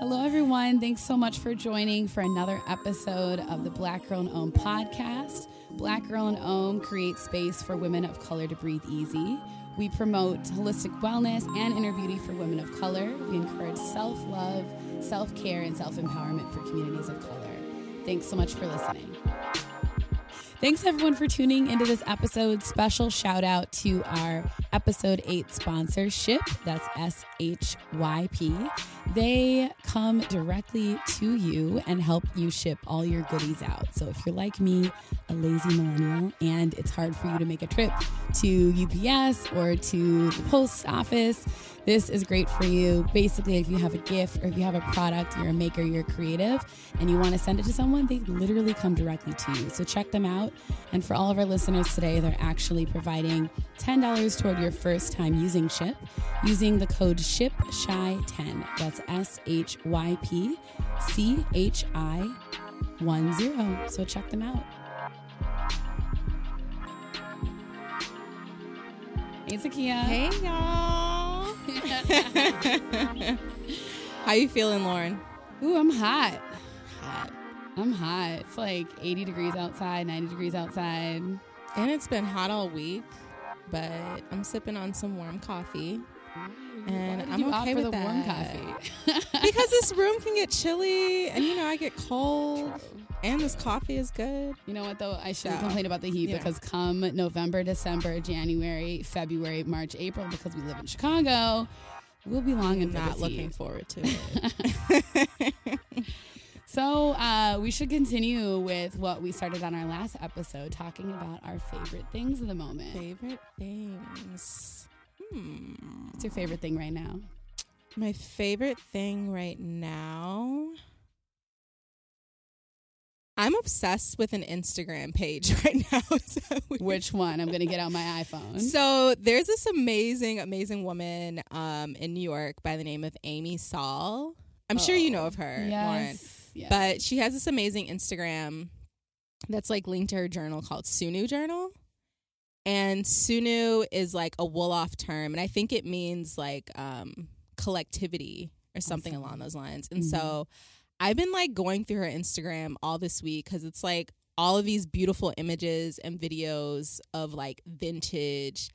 Hello, everyone. Thanks so much for joining for another episode of the Black Girl in Om podcast. Black Girl in Om creates space for women of color to breathe easy. We promote holistic wellness and inner beauty for women of color. We encourage self love, self care, and self empowerment for communities of color. Thanks so much for listening. Thanks everyone for tuning into this episode. Special shout out to our episode 8 sponsor Shyp. That's S H Y P. They come directly to you and help you ship all your goodies out. So if you're like me, a lazy millennial, and it's hard for you to make a trip to UPS or to the post office, this is great for you. Basically, if you have a gift or if you have a product, you're a maker, you're creative, and you want to send it to someone, they literally come directly to you. So check them out. And for all of our listeners today, they're actually providing $10 toward your first time using Shyp using the code SHYPCHI10. That's S H Y P C H I 10. So check them out. Hey, Zakkiyyah. Hey y'all. How you feeling, Lauren? Ooh, I'm hot. Hot. I'm hot. It's like 80 degrees outside, 90 degrees outside. And it's been hot all week, but I'm sipping on some warm coffee. And I'm okay with the warm coffee. because this room can get chilly and you know I get cold and this coffee is good. You know what though? I shouldn't complain about the heat know. because come November, December, January, February, March, April, because we live in Chicago, we'll be long I'm not looking heat. forward to it. So uh, we should continue with what we started on our last episode, talking about our favorite things of the moment. Favorite things. Hmm. What's your favorite thing right now? My favorite thing right now. I'm obsessed with an Instagram page right now. So Which one? I'm gonna get out my iPhone. So there's this amazing, amazing woman um, in New York by the name of Amy Sall. I'm sure you know of her, Lauren. yes. yes. But she has this amazing Instagram that's like linked to her journal called Sunu Journal. And Sunu is like a Wolof term. And I think it means like um, collectivity or something Awesome. along those lines. And Mhm. so I've been like going through her Instagram all this week because it's like all of these beautiful images and videos of like vintage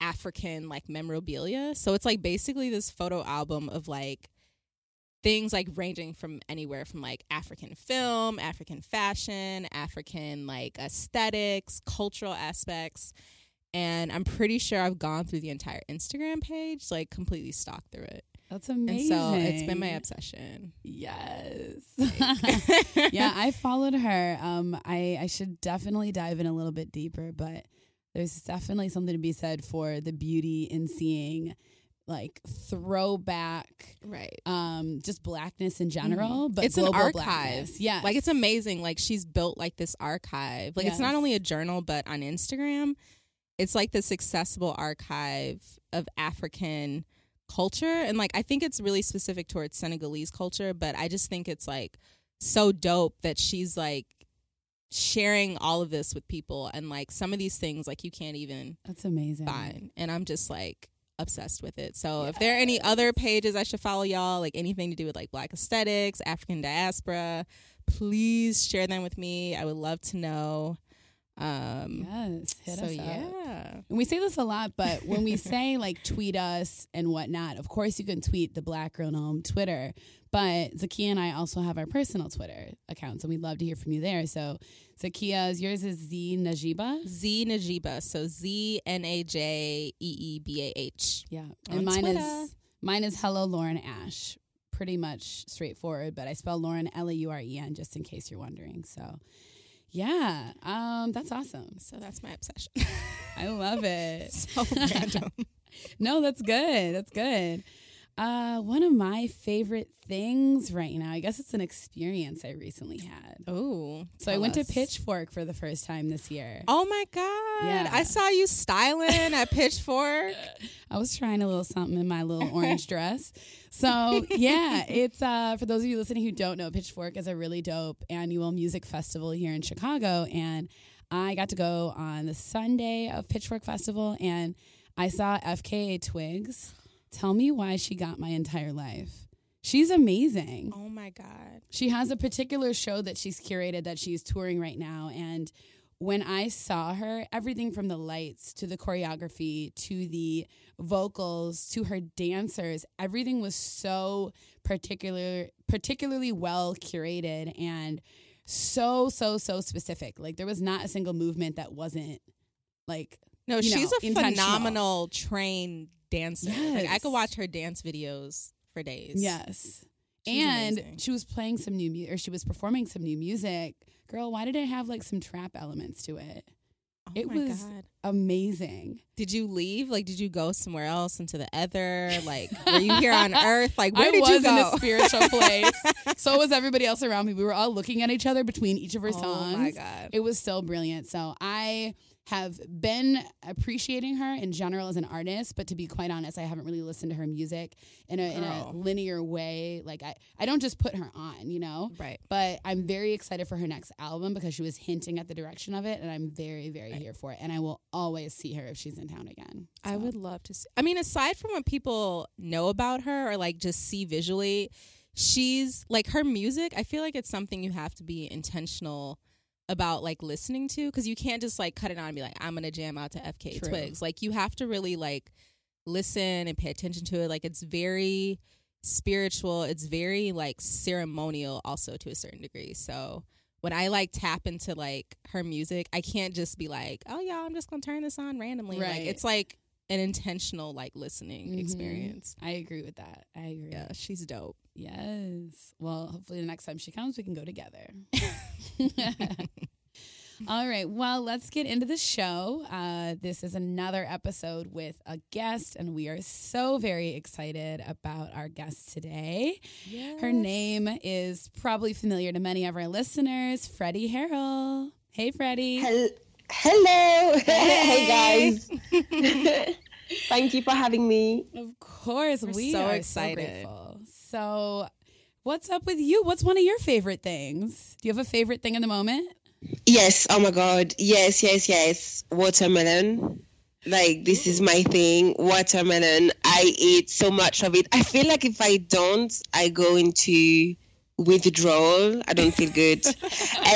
African like memorabilia. So it's like basically this photo album of like things like ranging from anywhere from like African film, African fashion, African like aesthetics, cultural aspects. And I'm pretty sure I've gone through the entire Instagram page, like completely stalked through it. That's And amazing. so it's been my obsession. Yes. yeah, I followed her. Um, I I should definitely dive in a little bit deeper, but there's definitely something to be said for the beauty in seeing like throwback right. um just blackness in general but it's an archive. yeah Like it's amazing. Like she's built like this archive. Like it's not only a journal, but on Instagram, it's like this accessible archive of African culture. And like I think it's really specific towards Senegalese culture, but I just think it's like so dope that she's like sharing all of this with people and like some of these things like you can't even that's amazing find. And I'm just like obsessed with it. So if there are any other pages I should follow y'all, like anything to do with like black aesthetics, African diaspora, please share them with me. I would love to know. Um yes hit so us up. yeah. And we say this a lot, but when we say like tweet us and whatnot, of course you can tweet the Black Girl in Om Twitter. But Zakkiyyah and I also have our personal Twitter accounts, and we'd love to hear from you there. So Zakkiyyah's yours is Z Najeebah. Z Najeebah. So Z N A J E E B A H. Yeah, and mine Twitter. is mine is Hello Lauren Ash. Pretty much straightforward, but I spell Lauren L A U R E N just in case you're wondering. So. Yeah, um, that's awesome. So that's my obsession. I love it. so random. No, that's good. That's good. Uh, one of my favorite things right now, I guess it's an experience I recently had. Oh. So I went to Pitchfork for the first time this year. Oh my God. Yeah. I saw you styling at Pitchfork. I was trying a little something in my little orange dress. So yeah, it's uh for those of you listening who don't know, Pitchfork is a really dope annual music festival here in Chicago, and I got to go on the Sunday of Pitchfork Festival, and I saw FKA Twigs. Tell me why she got my entire life. She's amazing. Oh my god. She has a particular show that she's curated that she's touring right now. And when I saw her, everything from the lights to the choreography to the vocals to her dancers, everything was so particular, particularly well curated and so, so, so specific. Like there was not a single movement that wasn't like No, she's know, a phenomenal trained dancer. Like I could watch her dance videos for days. Yes. She's and amazing. she was playing some new music, or she was performing some new music. Girl, why did it have like some trap elements to it? Oh It was- god. Amazing. Did you leave? Like did you go somewhere else into the ether? Like were you here on earth? Like where I did was you go? in a spiritual place. so was everybody else around me. We were all looking at each other between each of her songs. Oh my god. It was so brilliant. So I have been appreciating her in general as an artist, but to be quite honest, I haven't really listened to her music in a, in a oh. linear way. Like I, I don't just put her on, you know. Right. But I'm very excited for her next album because she was hinting at the direction of it, and I'm very, very here for it. And I will always see her if she's in town again. I would love to see. I mean, aside from what people know about her or like just see visually, she's like her music. I feel like it's something you have to be intentional about like listening to because you can't just like cut it on and be like, I'm gonna jam out to FK True. Twigs. Like you have to really like listen and pay attention to it. Like it's very spiritual. It's very like ceremonial also to a certain degree. So when I like tap into like her music, I can't just be like, oh yeah, I'm just gonna turn this on randomly. Like Right. it's like an intentional like listening Mhm. experience. I agree with that. I agree. Yeah, she's dope. Yes. Well, hopefully the next time she comes, we can go together. All right. Well, let's get into the show. Uh, this is another episode with a guest, and we are so very excited about our guest today. Her name is probably familiar to many of our listeners, Freddie Harrel. Hey, Freddie. Hel- Hello. Hey. hey guys. Thank you for having me. Of course, We're we so are excited. So, grateful. so, what's up with you? What's one of your favorite things? Do you have a favorite thing in the moment? Yes, oh my god. Yes, yes, yes. Watermelon. Like this is my thing. Watermelon. I eat so much of it. I feel like if I don't, I go into withdrawal. I don't feel good.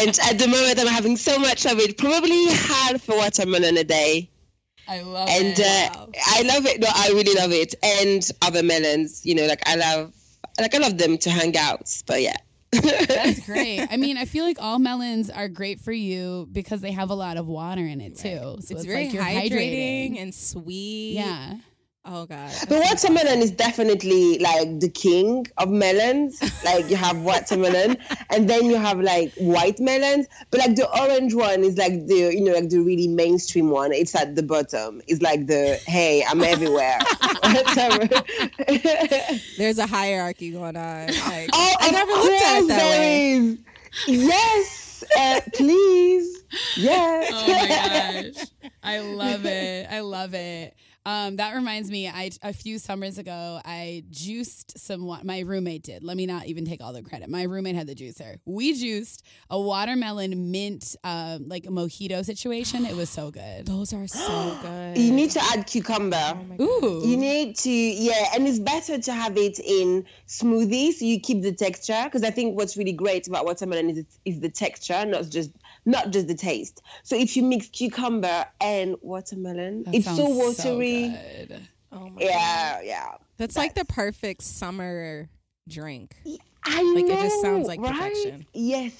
and at the moment I'm having so much of it. Probably half a watermelon a day. I love and it. uh, I love it. No, I really love it. And other melons, you know, like I love, like I love them to hang out. But yeah, That's great. I mean, I feel like all melons are great for you because they have a lot of water in it too. So it's, it's, very like you're hydrating, hydrating. and sweet. Yeah. Oh god. The watermelon is definitely like the king of melons. like you have watermelon, and then you have like white melons. But like the orange one is like the you know like the really mainstream one. It's at the bottom. It's like the hey, I'm everywhere. There's a hierarchy going on. Like, Oh, I never looked at it that way. is. Yes, uh, please. Yes. Oh my gosh. I love it. I love it. Um, that reminds me, I a few summers ago I juiced some. wa- My roommate did. Let me not even take all the credit. My roommate had the juicer. We juiced a watermelon mint, um, like a mojito situation. It was so good. Those are so good. You need to add cucumber. Oh. Ooh, You need to, yeah, and it's better to have it in smoothies so you keep the texture. Because I think what's really great about watermelon is it's, is the texture, not just not just the taste. So if you mix cucumber and watermelon, That it's so sounds watery. good. Oh my God. yeah, yeah. That's like the perfect summer drink. I Like, know. it just sounds like right? perfection. Yes.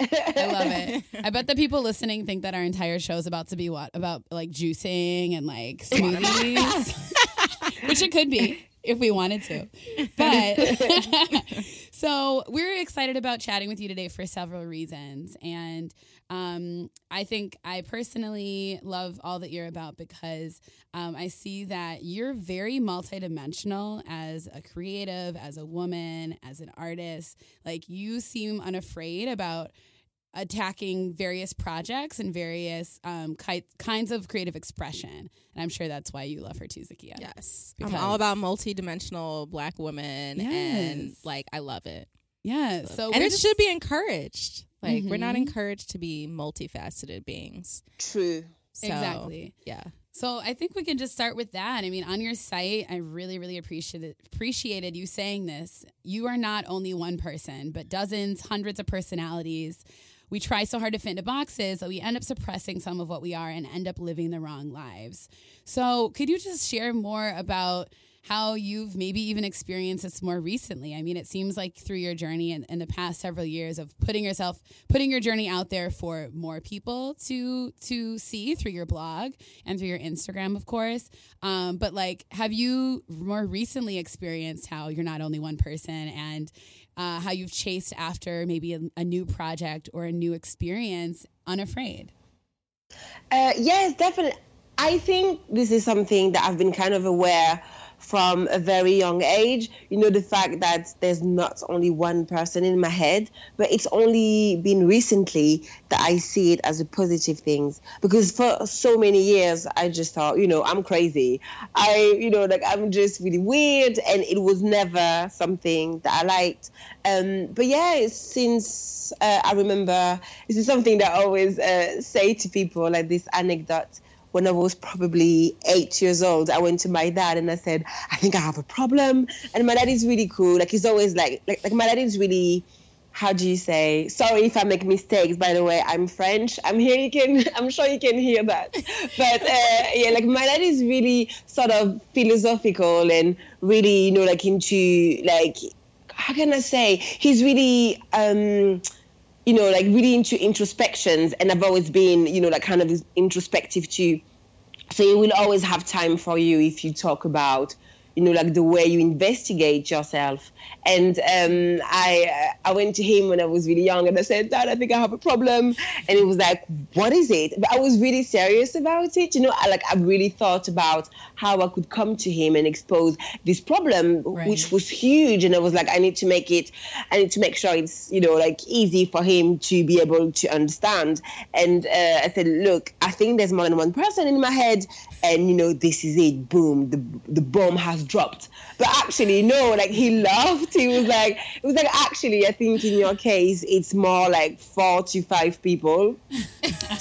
I love it. I bet the people listening think that our entire show is about to be what about like juicing and like smoothies, which it could be if we wanted to. But so we're excited about chatting with you today for several reasons, and um, I think I personally love all that you're about because um, I see that you're very multidimensional as a creative, as a woman, as an artist. Like you seem unafraid about attacking various projects and various um, ki- kinds of creative expression. And I'm sure that's why you love her too, Zakkiyyah. Yes. Because- I'm all about multi-dimensional black women and like I love it. Yeah. So and it just- should be encouraged. Like we're not Mhm. encouraged to be multifaceted beings. True. So, Exactly. Yeah. So I think we can just start with that. I mean, on your site, I really, really appreciated appreciated you saying this. You are not only one person, but dozens, hundreds of personalities. We try so hard to fit into boxes that we end up suppressing some of what we are and end up living the wrong lives. So could you just share more about how you've maybe even experienced this more recently. I mean, it seems like through your journey in, in the past several years of putting yourself, putting your journey out there for more people to to see through your blog and through your Instagram, of course. Um, but like, have you more recently experienced how you're not only one person and uh, how you've chased after maybe a, a new project or a new experience unafraid? Uh, yes, definitely. I think this is something that I've been kind of aware from a very young age. You know, the fact that there's not only one person in my head, but it's only been recently that I see it as a positive thing. Because for so many years, I just thought, you know, I'm crazy. I, you know, like I'm just really weird, and it was never something that I liked. Um, but yeah, since uh, I remember, this is something that I always uh, say to people, like this anecdote when I was probably eight years old, I went to my dad and I said, I think I have a problem. And my dad is really cool. Like he's always like, like, like my dad is really, how do you say? Sorry if I make mistakes. By the way, I'm French. I'm here. You can, I'm sure you can hear that. But uh, yeah, like my dad is really sort of philosophical and really, you know, like into like, how can I say? He's really. um you know, like really into introspections, and I've always been, you know, like kind of introspective too. So he will always have time for you if you talk about you know, like the way you investigate yourself. And um, I uh, I went to him when I was really young, and I said, Dad, I think I have a problem. And he was like, What is it? But I was really serious about it. You know, I like I really thought about how I could come to him and expose this problem, right. which was huge. And I was like, I need to make it, I need to make sure it's you know like easy for him to be able to understand. And uh, I said, Look, I think there's more than one person in my head, and you know, this is it. Boom, the the bomb has dropped. But actually, no, like he laughed. He was like, it was like, actually, I think in your case, it's more like four to five people.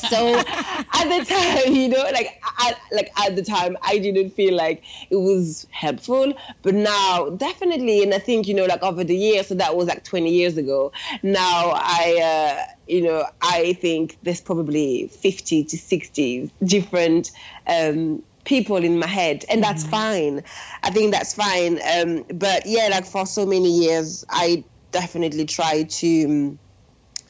so at the time, you know, like, at, like at the time, I didn't feel like it was helpful. But now, definitely, and I think, you know, like over the years, so that was like 20 years ago. Now I, uh, you know, I think there's probably 50 to 60 different um, people in my head and that's mm-hmm. fine. I think that's fine. Um, but yeah like for so many years i definitely try to um,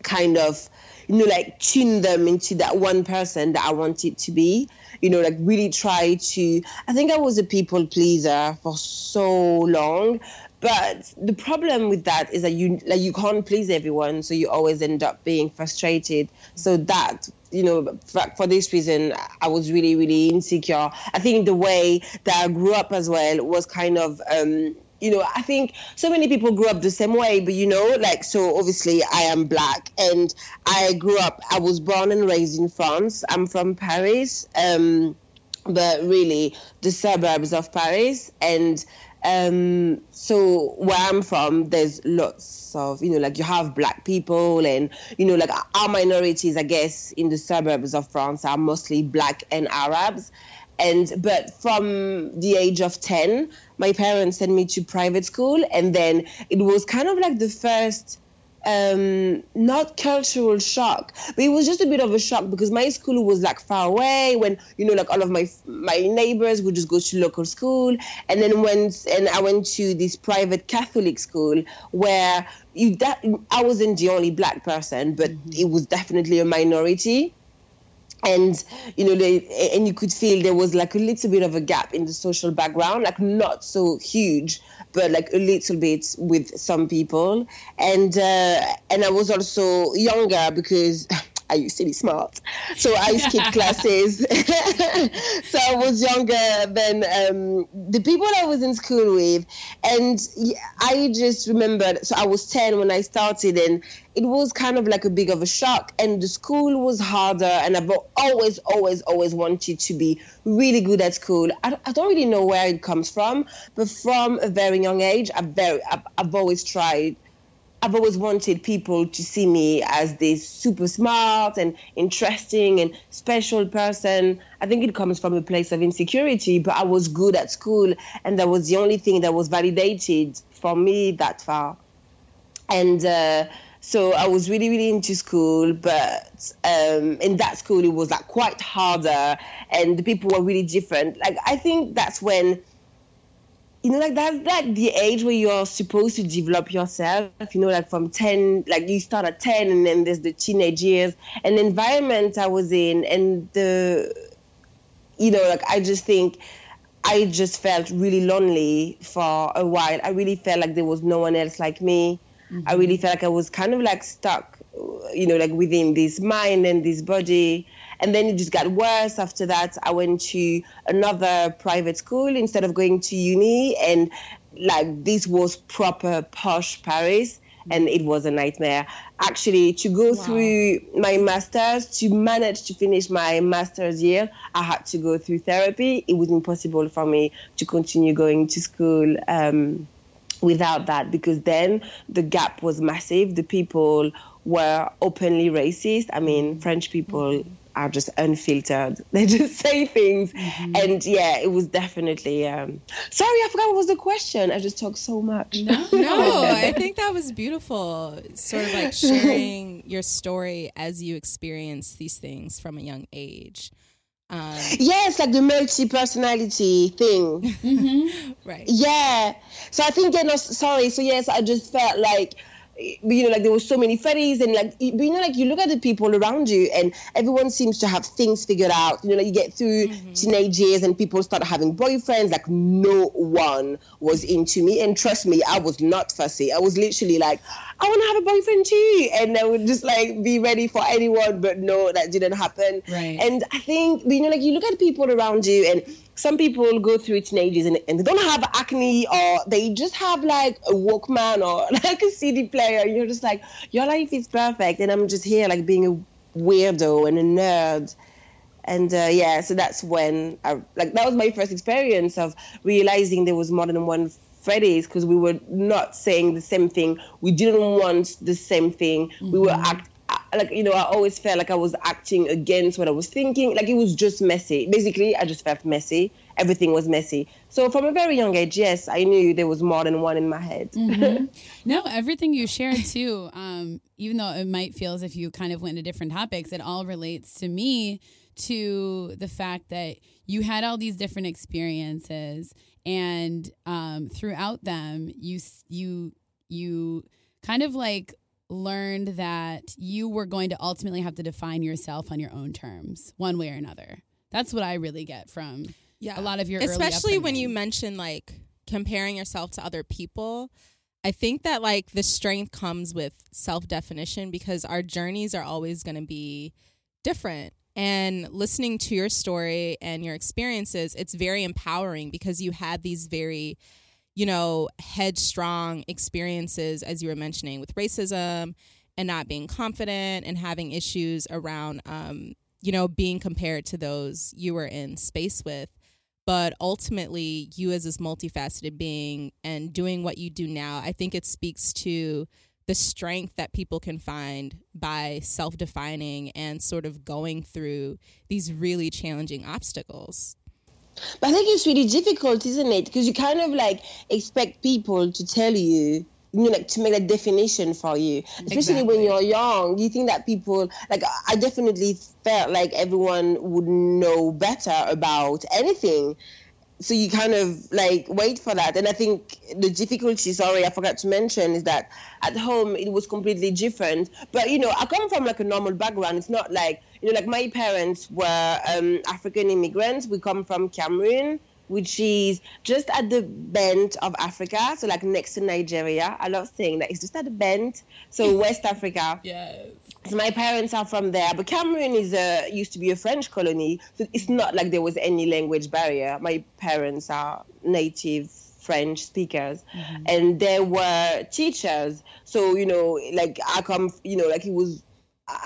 kind of you know like tune them into that one person that i want it to be. You know like really try to i think i was a people pleaser for so long but the problem with that is that you like you can't please everyone so you always end up being frustrated. So that you know, for, for, this reason, I was really, really insecure. I think the way that I grew up as well was kind of, um, you know, I think so many people grew up the same way, but you know, like, so obviously I am black and I grew up, I was born and raised in France. I'm from Paris, um, but really the suburbs of Paris. And um, so where I'm from, there's lots of, you know, like you have black people and, you know, like our minorities, I guess, in the suburbs of France are mostly black and Arabs. And, but from the age of 10, my parents sent me to private school. And then it was kind of like the first um, not cultural shock, but it was just a bit of a shock because my school was like far away. When you know, like all of my my neighbors would just go to local school, and then went and I went to this private Catholic school where you that I wasn't the only black person, but mm-hmm. it was definitely a minority and you know they, and you could feel there was like a little bit of a gap in the social background like not so huge but like a little bit with some people. And uh, and i was also younger because I used to be smart. So I skipped classes. so I was younger than um, the people I was in school with. And I just remembered, so I was 10 when I started, and it was kind of like a big of a shock. And the school was harder, and I've always, always, always wanted to be really good at school. I, I don't really know where it comes from, but from a very young age, I've, very, I've, I've always tried I've always wanted people to see me as this super smart and interesting and special person. I think it comes from a place of insecurity, but I was good at school, and that was the only thing that was validated for me that far. And uh, so I was really, really into school, but um, in that school it was like quite harder, and the people were really different. Like I think that's when you know, like that's that the age where you're supposed to develop yourself. You know, like from ten, like you start at ten, and then there's the teenage years and the environment I was in, and the, you know, like I just think. I just felt really lonely for a while. I really felt like there was no one else like me. Mm-hmm. I really felt like I was kind of like stuck, you know, like within this mind and this body. And then it just got worse after that. I went to another private school instead of going to uni. And like this was proper posh Paris. And it was a nightmare. Actually, to go wow. through my master's, to manage to finish my master's year, I had to go through therapy. It was impossible for me to continue going to school. Um, without that because then the gap was massive the people were openly racist i mean french people are just unfiltered. They just say things, mm-hmm. and yeah, it was definitely. Um, sorry, I forgot what was the question. I just talked so much. No, no, I think that was beautiful. Sort of like sharing your story as you experience these things from a young age. Um, yes, like the multi personality thing. Mm-hmm. Right. Yeah. So I think, yeah, no, sorry. So, yes, I just felt like you know, like there were so many fairies and like, you know, like you look at the people around you and everyone seems to have things figured out. You know, like you get through mm-hmm. teenage years and people start having boyfriends. Like no one was into me. And trust me, I was not fussy. I was literally like, I want to have a boyfriend too. And I would just like be ready for anyone. But no, that didn't happen. Right. And I think, you know, like you look at people around you and some people go through teenagers and, and they don't have acne or they just have like a Walkman or like a CD player. You're just like, your life is perfect. And I'm just here like being a weirdo and a nerd. And uh, yeah, so that's when I, like, that was my first experience of realizing there was more than one Freddie's because we were not saying the same thing. We didn't want the same thing. Mm-hmm. We were mm-hmm. act like you know i always felt like i was acting against what i was thinking like it was just messy basically i just felt messy everything was messy so from a very young age yes i knew there was more than one in my head mm-hmm. no everything you shared too um, even though it might feel as if you kind of went to different topics it all relates to me to the fact that you had all these different experiences and um, throughout them you you you kind of like learned that you were going to ultimately have to define yourself on your own terms, one way or another. That's what I really get from yeah. a lot of your especially when you mention like comparing yourself to other people. I think that like the strength comes with self definition because our journeys are always going to be different. And listening to your story and your experiences, it's very empowering because you had these very you know, headstrong experiences, as you were mentioning, with racism and not being confident and having issues around, um, you know, being compared to those you were in space with. But ultimately, you as this multifaceted being and doing what you do now, I think it speaks to the strength that people can find by self defining and sort of going through these really challenging obstacles. But I think it's really difficult, isn't it? Because you kind of like expect people to tell you, you know, like to make a definition for you, especially exactly. when you're young. You think that people, like, I definitely felt like everyone would know better about anything so you kind of like wait for that and i think the difficulty sorry i forgot to mention is that at home it was completely different but you know i come from like a normal background it's not like you know like my parents were um, african immigrants we come from cameroon which is just at the bend of Africa, so like next to Nigeria. I love saying that it's just at the bend, so West Africa. Yes. So my parents are from there, but Cameroon is a used to be a French colony, so it's not like there was any language barrier. My parents are native French speakers, mm-hmm. and there were teachers. So you know, like I come, you know, like it was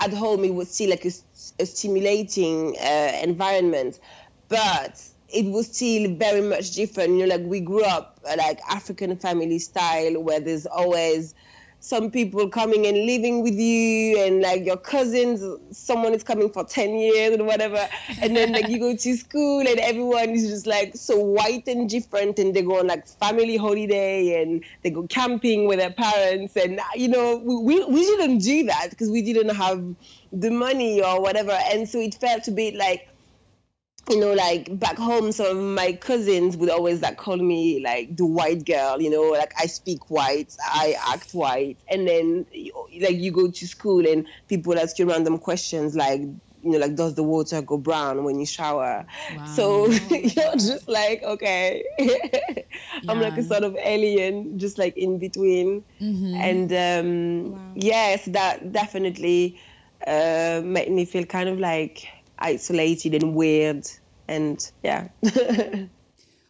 at home. It was still like a, a stimulating uh, environment, but it was still very much different. You know, like we grew up like African family style, where there's always some people coming and living with you and like your cousins someone is coming for 10 years or whatever. And then like you go to school and everyone is just like so white and different and they go on like family holiday and they go camping with their parents. And uh, you know we, we didn't do that because we didn't have the money or whatever. And so it felt a bit like you know, like back home, some of my cousins would always like call me like the white girl, you know, like I speak white, I act white. And then like you go to school and people ask you random questions like, you know, like does the water go brown when you shower? Wow. So you're just like, okay. I'm like a sort of alien, just like in between. Mm-hmm. And um, wow. yes, that definitely uh, made me feel kind of like isolated and weird and yeah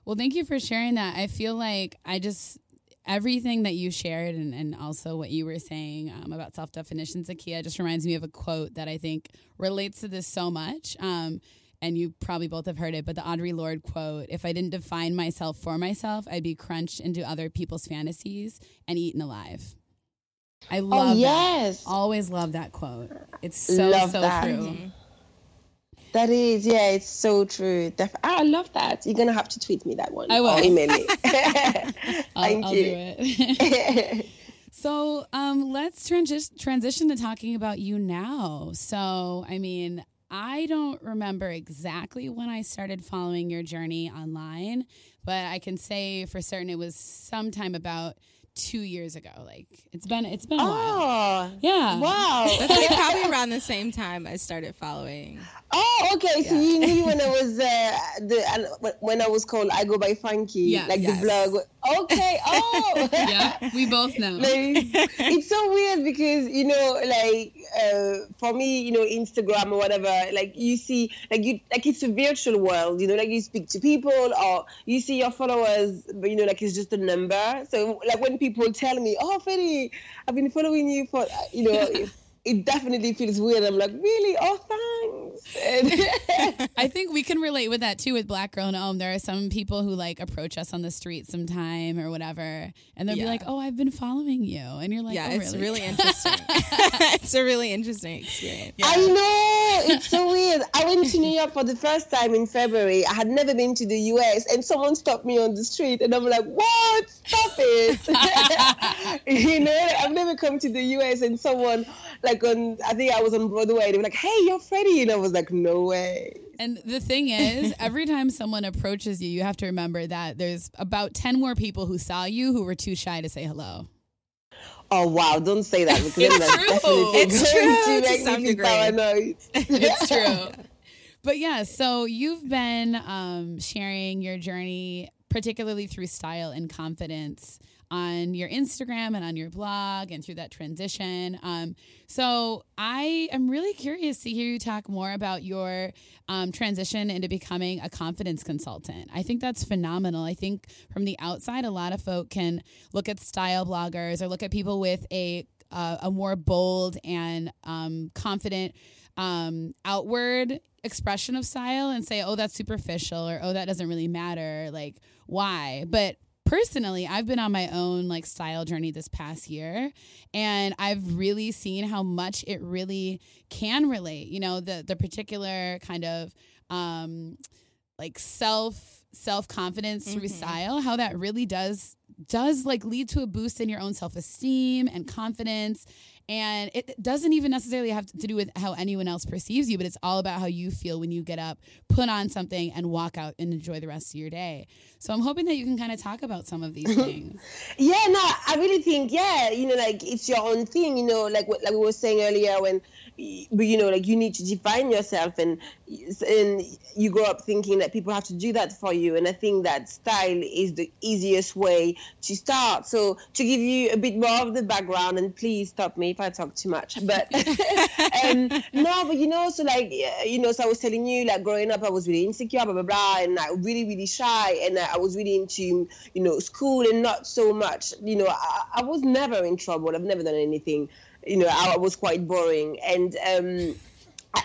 well thank you for sharing that i feel like i just everything that you shared and, and also what you were saying um, about self definitions Zakkiyyah just reminds me of a quote that I think relates to this so much. Um, and you probably both have heard it, but the Audre Lorde quote If I didn't define myself for myself, I'd be crunched into other people's fantasies and eaten alive. I oh, love oh, yes. That. Always love that quote. It's so, love so that. true. Mm-hmm. That is, yeah, it's so true. Def- I love that. You're gonna have to tweet me that one. I will. Or email me. Thank I'll, you. I'll do it. so um, let's transi- transition to talking about you now. So, I mean, I don't remember exactly when I started following your journey online, but I can say for certain it was sometime about two years ago. Like it's been it's been a oh, while. Yeah. Wow. That's like probably around the same time I started following. Oh, okay. So you knew when I was uh, the when I was called I go by Funky, yeah, like yes. the blog. Okay. Oh. yeah, we both know. Like, it's so weird because you know, like uh, for me, you know, Instagram or whatever, like you see, like you, like it's a virtual world. You know, like you speak to people or you see your followers, but you know, like it's just a number. So like when people tell me, "Oh, Fedi, I've been following you for," you know it definitely feels weird. I'm like, really? Oh, thanks. I think we can relate with that too with Black Girl in Om. There are some people who like approach us on the street sometime or whatever, and they'll yeah. be like, "Oh, I've been following you," and you're like, "Yeah, oh, it's really? really interesting. it's a really interesting experience." Yeah. I know it's so weird. I went to New York for the first time in February. I had never been to the U.S. and someone stopped me on the street, and I'm like, "What? Stop it!" you know, I've never come to the U.S. and someone like on I think I was on Broadway. They were like, "Hey, you're Freddie," and I was like, "No way." And the thing is, every time someone approaches you, you have to remember that there's about ten more people who saw you who were too shy to say hello. Oh wow! Don't say that because it's that's true. definitely it's true to to me feel paranoid. it's true. But yeah, so you've been um, sharing your journey, particularly through style and confidence on your Instagram and on your blog and through that transition. Um, so I am really curious to hear you talk more about your um, transition into becoming a confidence consultant. I think that's phenomenal. I think from the outside, a lot of folk can look at style bloggers or look at people with a uh, a more bold and um, confident um, outward expression of style and say, oh, that's superficial or oh, that doesn't really matter. Like, why? But personally, I've been on my own like style journey this past year and I've really seen how much it really can relate, you know, the the particular kind of um like self self confidence mm-hmm. through style, how that really does does like lead to a boost in your own self esteem and confidence and it doesn't even necessarily have to do with how anyone else perceives you, but it's all about how you feel when you get up, put on something, and walk out and enjoy the rest of your day. So I'm hoping that you can kind of talk about some of these things. yeah, no, I really think, yeah, you know, like it's your own thing, you know, like like we were saying earlier when but you know like you need to define yourself and and you grow up thinking that people have to do that for you and i think that style is the easiest way to start so to give you a bit more of the background and please stop me if i talk too much but um, no but you know so like you know so i was telling you like growing up i was really insecure blah blah blah and like really really shy and i was really into you know school and not so much you know I, I was never in trouble i've never done anything you know, I was quite boring. And um,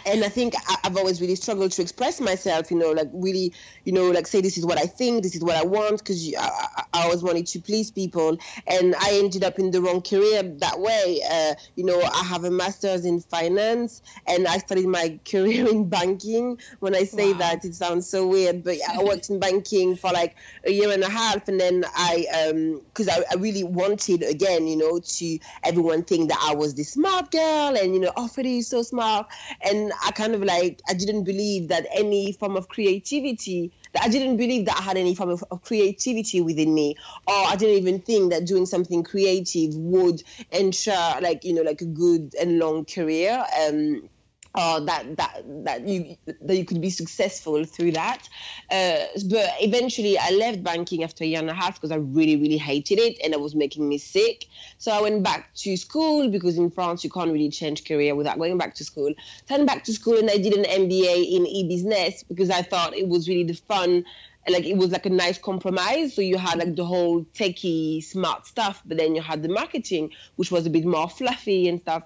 and I think I've always really struggled to express myself, you know, like really, you know, like say this is what I think, this is what I want, because I, I, always wanted to please people, and I ended up in the wrong career that way. Uh, you know, I have a master's in finance, and I started my career in banking. When I say wow. that, it sounds so weird, but yeah, I worked in banking for like a year and a half, and then I, um, because I, I really wanted again, you know, to everyone think that I was this smart girl, and you know, oh, Freddie is so smart, and and I kind of like I didn't believe that any form of creativity that I didn't believe that I had any form of, of, creativity within me, or I didn't even think that doing something creative would ensure like you know like a good and long career. Um, uh, that that that you that you could be successful through that. Uh, but eventually, I left banking after a year and a half because I really really hated it and it was making me sick. So I went back to school because in France you can't really change career without going back to school. So back to school and I did an MBA in e-business because I thought it was really the fun like it was like a nice compromise. So you had like the whole techie smart stuff, but then you had the marketing, which was a bit more fluffy and stuff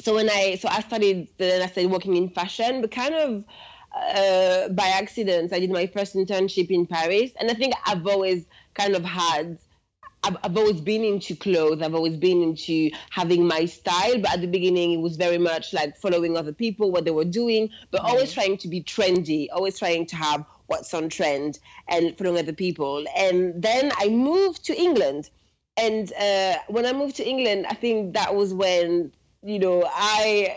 so when I so I started then I started working in fashion, but kind of uh, by accident. I did my first internship in Paris, and I think I've always kind of had. I've, I've always been into clothes. I've always been into having my style, but at the beginning it was very much like following other people, what they were doing, but mm-hmm. always trying to be trendy, always trying to have what's on trend and following other people. And then I moved to England, and uh, when I moved to England, I think that was when you know, I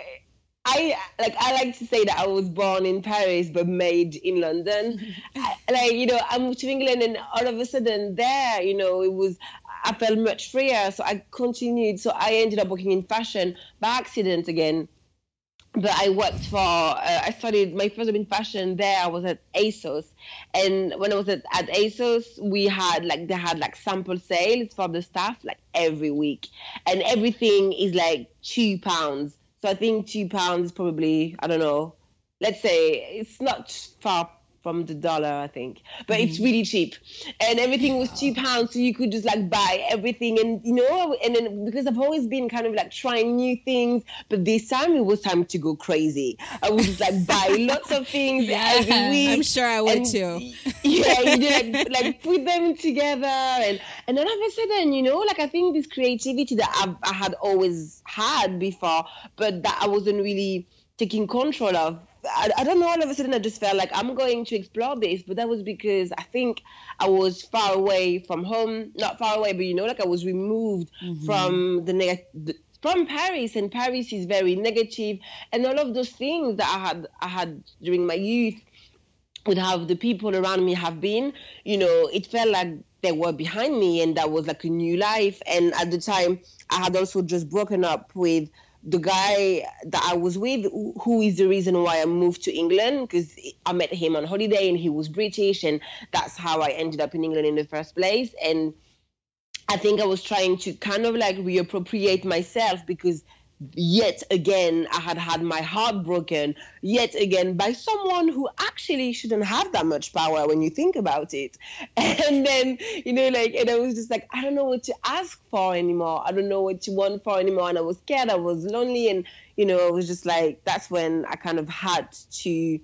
I like I like to say that I was born in Paris but made in London. I, like you know, I moved to England and all of a sudden there, you know, it was I felt much freer. So I continued. So I ended up working in fashion by accident again. But I worked for uh, I studied my first job in fashion there. I was at ASOS, and when I was at, at ASOS, we had like they had like sample sales for the staff like every week, and everything is like two pounds. So I think two pounds probably I don't know. Let's say it's not far from the dollar, I think. But mm-hmm. it's really cheap. And everything was two pounds, so you could just like buy everything. And you know, and then because I've always been kind of like trying new things, but this time it was time to go crazy. I would just like buy lots of things yeah, every week. I'm sure I would and, too. yeah, you did like, like put them together and and then all of a sudden, you know, like I think this creativity that I've, I had always had before, but that I wasn't really taking control of I, I don't know. All of a sudden, I just felt like I'm going to explore this, but that was because I think I was far away from home. Not far away, but you know, like I was removed mm-hmm. from the negative from Paris, and Paris is very negative, and all of those things that I had I had during my youth, with how the people around me have been, you know, it felt like they were behind me, and that was like a new life. And at the time, I had also just broken up with the guy that I was with, who is the reason why I moved to England, because I met him on holiday and he was British, and that's how I ended up in England in the first place. And I think I was trying to kind of like reappropriate myself because yet again I had had my heart broken yet again by someone who actually shouldn't have that much power when you think about it. And then you know like and I was just like I don't know what to ask for anymore. I don't know what to want for anymore. And I was scared I was lonely. And you know I was just like that's when I kind of had to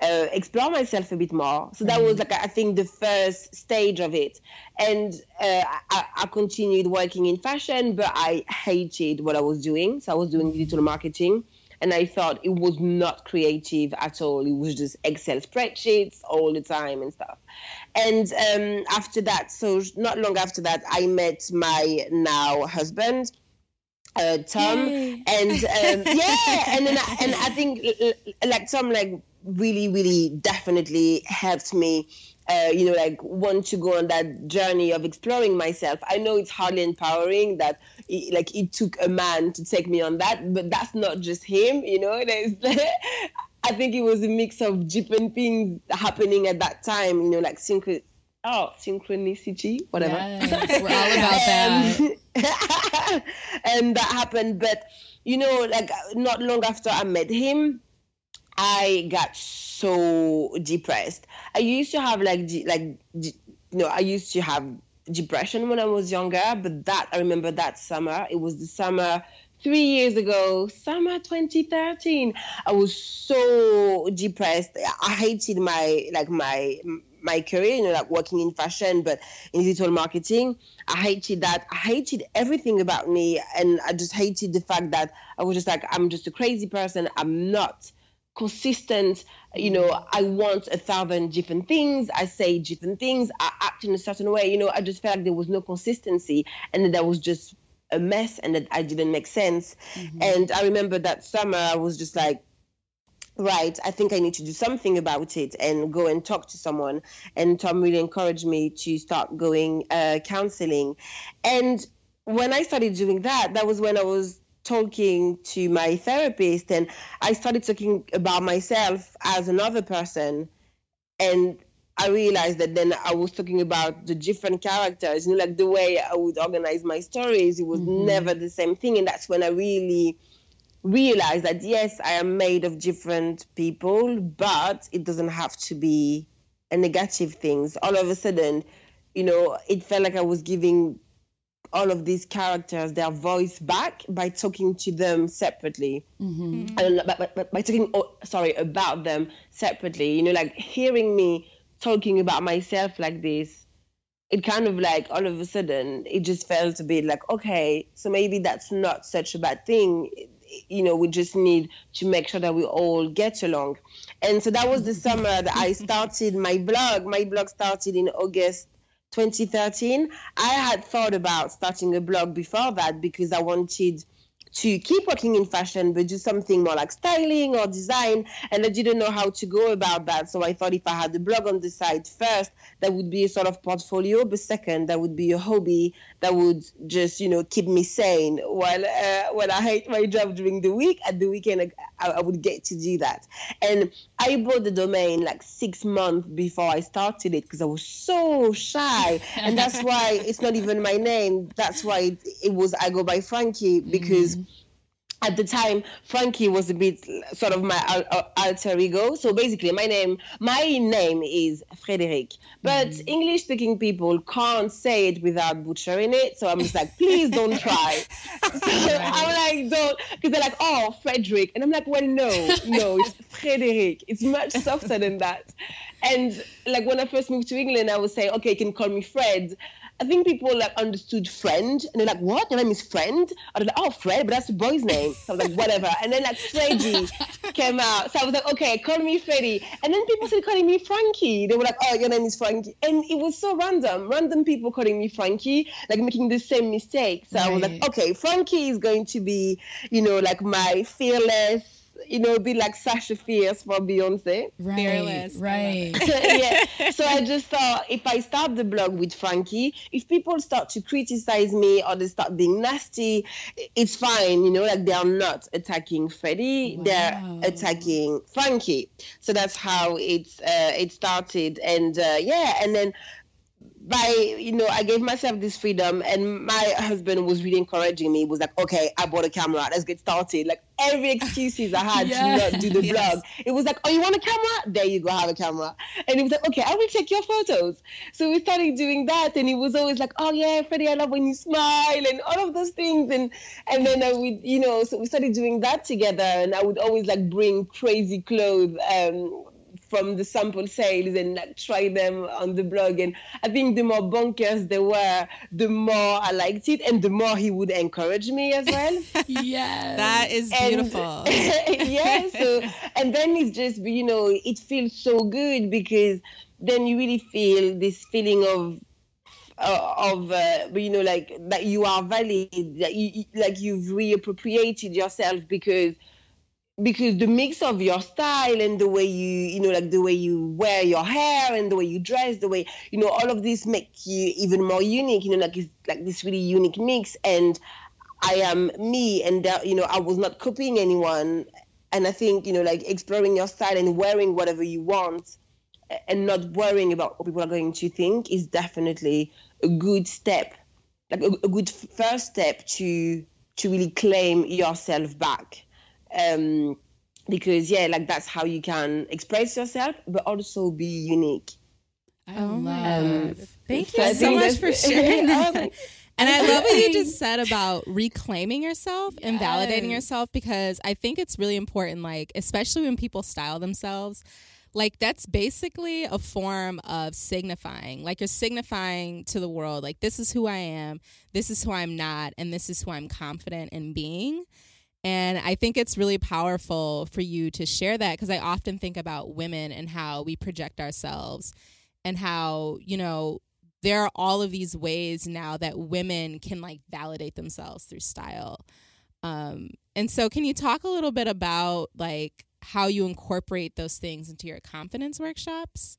uh, explore myself a bit more. So that was mm-hmm. like I think the first stage of it, and uh, I, I, continued working in fashion, but I hated what I was doing. So I was doing digital marketing, and I thought it was not creative at all. It was just Excel spreadsheets all the time and stuff. And um, after that, so not long after that, I met my now husband. Uh, Tom Yay. and um, yeah, and then I, and I think like Tom like really, really definitely helped me, uh, you know, like want to go on that journey of exploring myself. I know it's hardly empowering that, it, like, it took a man to take me on that, but that's not just him, you know. I think it was a mix of different things happening at that time, you know, like synchro. Oh, synchronicity, whatever. Yes, we're all about that. and that happened, but you know, like not long after I met him, I got so depressed. I used to have like like you know I used to have depression when I was younger, but that I remember that summer. It was the summer three years ago, summer 2013. I was so depressed. I hated my like my my career, you know, like working in fashion, but in digital marketing. I hated that. I hated everything about me, and I just hated the fact that I was just like, I'm just a crazy person. I'm not consistent you know i want a thousand different things. I say different things. I act in a certain way. You know i just felt like there was no consistency and that that was just a mess and that i didn't make sense. Mm-hmm. and i remember that summer i was just like right i think i need to do something about it and go and talk to someone. And tom really encouraged me to start going uh, counseling. And when i started doing that that was when i was talking to my therapist and I started talking about myself as another person and I realized that then I was talking about the different characters, you know, like the way I would organize my stories, it was mm-hmm. never the same thing. And that's when I really realized that yes, I am made of different people, but it doesn't have to be a negative things. All of a sudden, you know, it felt like I was giving all of these characters their voice back by talking to them separately. Mm-hmm. and by, talking oh, sorry about them separately. You know like hearing me talking about myself like this it kind of like all of a sudden it just felt a bit like okay so maybe that's not such a bad thing. You know we just need to make sure that we all get along. And so that was the summer that i started my blog. My blog started in august 2013. I had thought about starting a blog before that because I wanted to keep working in fashion but do something more like styling or design. And i didn't know how to go about that. So i thought if i had a blog on the side first that would be a sort of portfolio. But second that would be a hobby that would just you know keep me sane while uh, when i hate my job during the week. At the weekend I, I would get to do that. And i bought the domain like six months before i started it because i was so shy. And that's why it's not even my name. That's why it, it was i go by frankie because mm-hmm at the time frankie was a bit sort of my alter ego. So basically my name my name is Frédérique but mm. english speaking people can't say it without butchering it. So i'm just like please don't try. So i'm like don't because they're like oh Frederick, and i'm like well no no it's Frédérique it's much softer than that. And like when i first moved to england i would say okay you can call me fred I think people like understood friend and they're like, what? Your name is friend? I was like, oh, Fred, but that's the boy's name. So I was like, whatever. And then like Freddie came out. So I was like, okay, call me Freddie. And then people started calling me Frankie. They were like, oh, your name is Frankie. And it was so random. Random people calling me Frankie, like making the same mistake. So right. I was like, okay, Frankie is going to be, you know, like my fearless you know, be like Sasha Fierce for Beyonce. Right, Fearless. Right. yeah. So I just thought if I start the blog with Frankie, if people start to criticize me or they start being nasty, it's fine. You know, like they are not attacking Freddie, wow. they're attacking Frankie. So that's how it's uh, it started. And uh, yeah, and then by you know i gave myself this freedom and my husband was really encouraging me. He was like okay i bought a camera. Let's get started. Like every excuses i had yes. to not do the yes. blog it was like oh you want a camera? There you go have a camera. And he was like okay i will take your photos. So we started doing that and he was always like oh yeah freddie i love when you smile and all of those things. And and then i would you know so we started doing that together and i would always like bring crazy clothes um from the sample sales and like try them on the blog. And I think the more bonkers they were, the more I liked it, and the more he would encourage me as well. yeah, that is beautiful. yeah. So and then it's just you know it feels so good because then you really feel this feeling of uh, of uh, you know like that you are valid that you like you've reappropriated yourself because because the mix of your style and the way you you know like the way you wear your hair and the way you dress the way you know all of this make you even more unique you know like it's like this really unique mix. And i am me and that you know i was not copying anyone. And i think you know like exploring your style and wearing whatever you want and not worrying about what people are going to think is definitely a good step like a, a good first step to to really claim yourself back um, because yeah, like that's how you can express yourself, but also be unique. I oh love. Um, Thank you so, so much for sharing that. And I love what you just said about reclaiming yourself yes. and validating yourself because I think it's really important, like, especially when people style themselves, like, that's basically a form of signifying. Like, you're signifying to the world, like, this is who I am, this is who I'm not, and this is who I'm confident in being. And I think it's really powerful for you to share that because I often think about women and how we project ourselves and how, you know, there are all of these ways now that women can like validate themselves through style. Um, and so, can you talk a little bit about like how you incorporate those things into your confidence workshops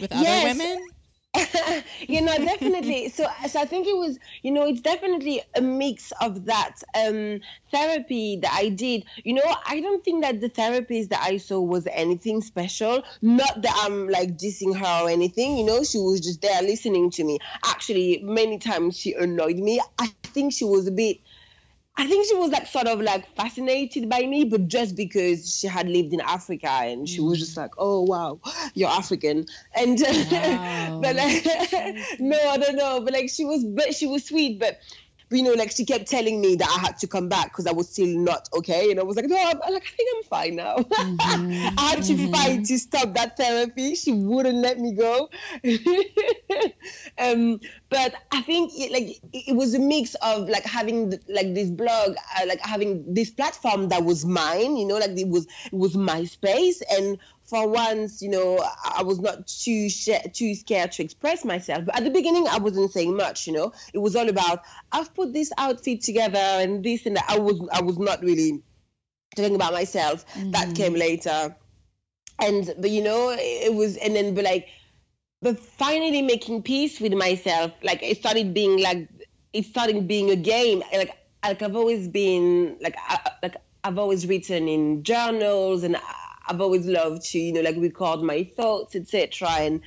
with other yes. women? you know, definitely. So, so I think it was, you know, it's definitely a mix of that um, therapy that I did. You know, I don't think that the therapist that I saw was anything special. Not that I'm like dissing her or anything. You know, she was just there listening to me. Actually, many times she annoyed me. I think she was a bit I think she was like sort of like fascinated by me, but just because she had lived in Africa and she was just like, oh wow, you're African, and wow. but like, no, I don't know, but like she was, but she was sweet, but you know, like she kept telling me that I had to come back because I was still not okay. And I was like, no, I'm, like, I think I'm fine now. Mm-hmm. I had to mm-hmm. fight to stop that therapy. She wouldn't let me go. um, but I think it, like it, was a mix of like having like this blog, uh, like having this platform that was mine, you know, like it was it was my space and for once, you know, I was not too sh- too scared to express myself. But at the beginning, I wasn't saying much. You know, it was all about I've put this outfit together and this and that. I was I was not really talking about myself. Mm-hmm. That came later, and but you know, it was and then but like, but finally making peace with myself. Like it started being like it started being a game. Like like I've always been like I, like I've always written in journals and. I, I've always loved to, you know, like record my thoughts, etc. And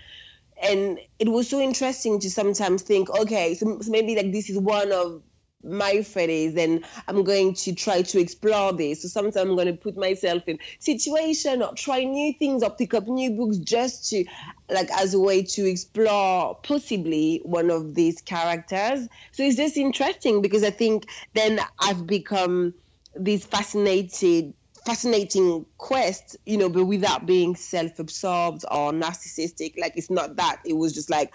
and it was so interesting to sometimes think, okay, so, so maybe like this is one of my Freddies and I'm going to try to explore this. So sometimes I'm going to put myself in situation or try new things or pick up new books just to like as a way to explore possibly one of these characters. So it's just interesting because I think then I've become this fascinated fascinating quest, you know, but without being self-absorbed or narcissistic. Like it's not that. It was just like,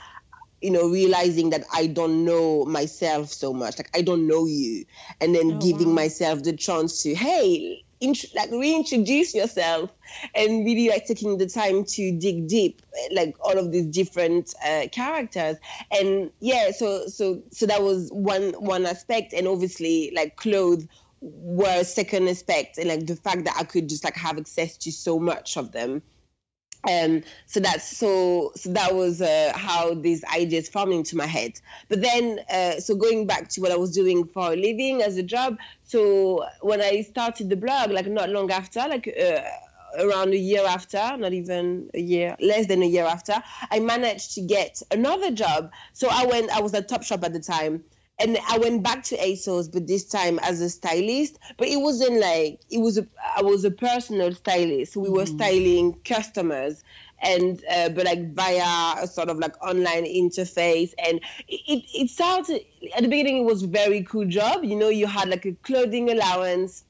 you know, realizing that I don't know myself so much. Like I don't know you, and then oh, giving wow. myself the chance to, hey, int- like reintroduce yourself, and really like taking the time to dig deep, like all of these different uh, characters. And yeah, so so so that was one one aspect, and obviously like clothes were second aspect and like the fact that I could just like have access to so much of them. Um, so that's so so that was uh, how these ideas formed into my head. But then, uh, so going back to what I was doing for a living as a job. So when I started the blog, like not long after, like uh, around a year after, not even a year, less than a year after, I managed to get another job. So I went, I was at Topshop at the time and I went back to ASOS, but this time as a stylist. But it wasn't like it was a I was a personal stylist. We mm. were styling customers, and uh, but like via a sort of like online interface. And it it started at the beginning. It was a very cool job. You know, you had like a clothing allowance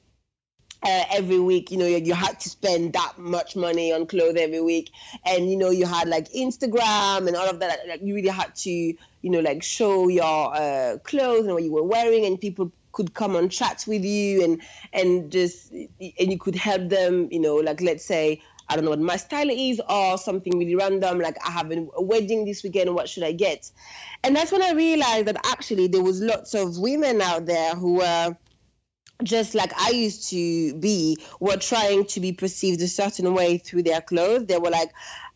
uh, every week you know you, you, had to spend that much money on clothes every week. And you know you had like instagram and all of that. Like you really had to you know like show your uh, clothes and what you were wearing and people could come on chat with you and and just and you could help them you know like let's say I don't know what my style is or something really random like I have a wedding this weekend what should I get? And that's when I realized that actually there was lots of women out there who were just like I used to be, were trying to be perceived a certain way through their clothes. They were like,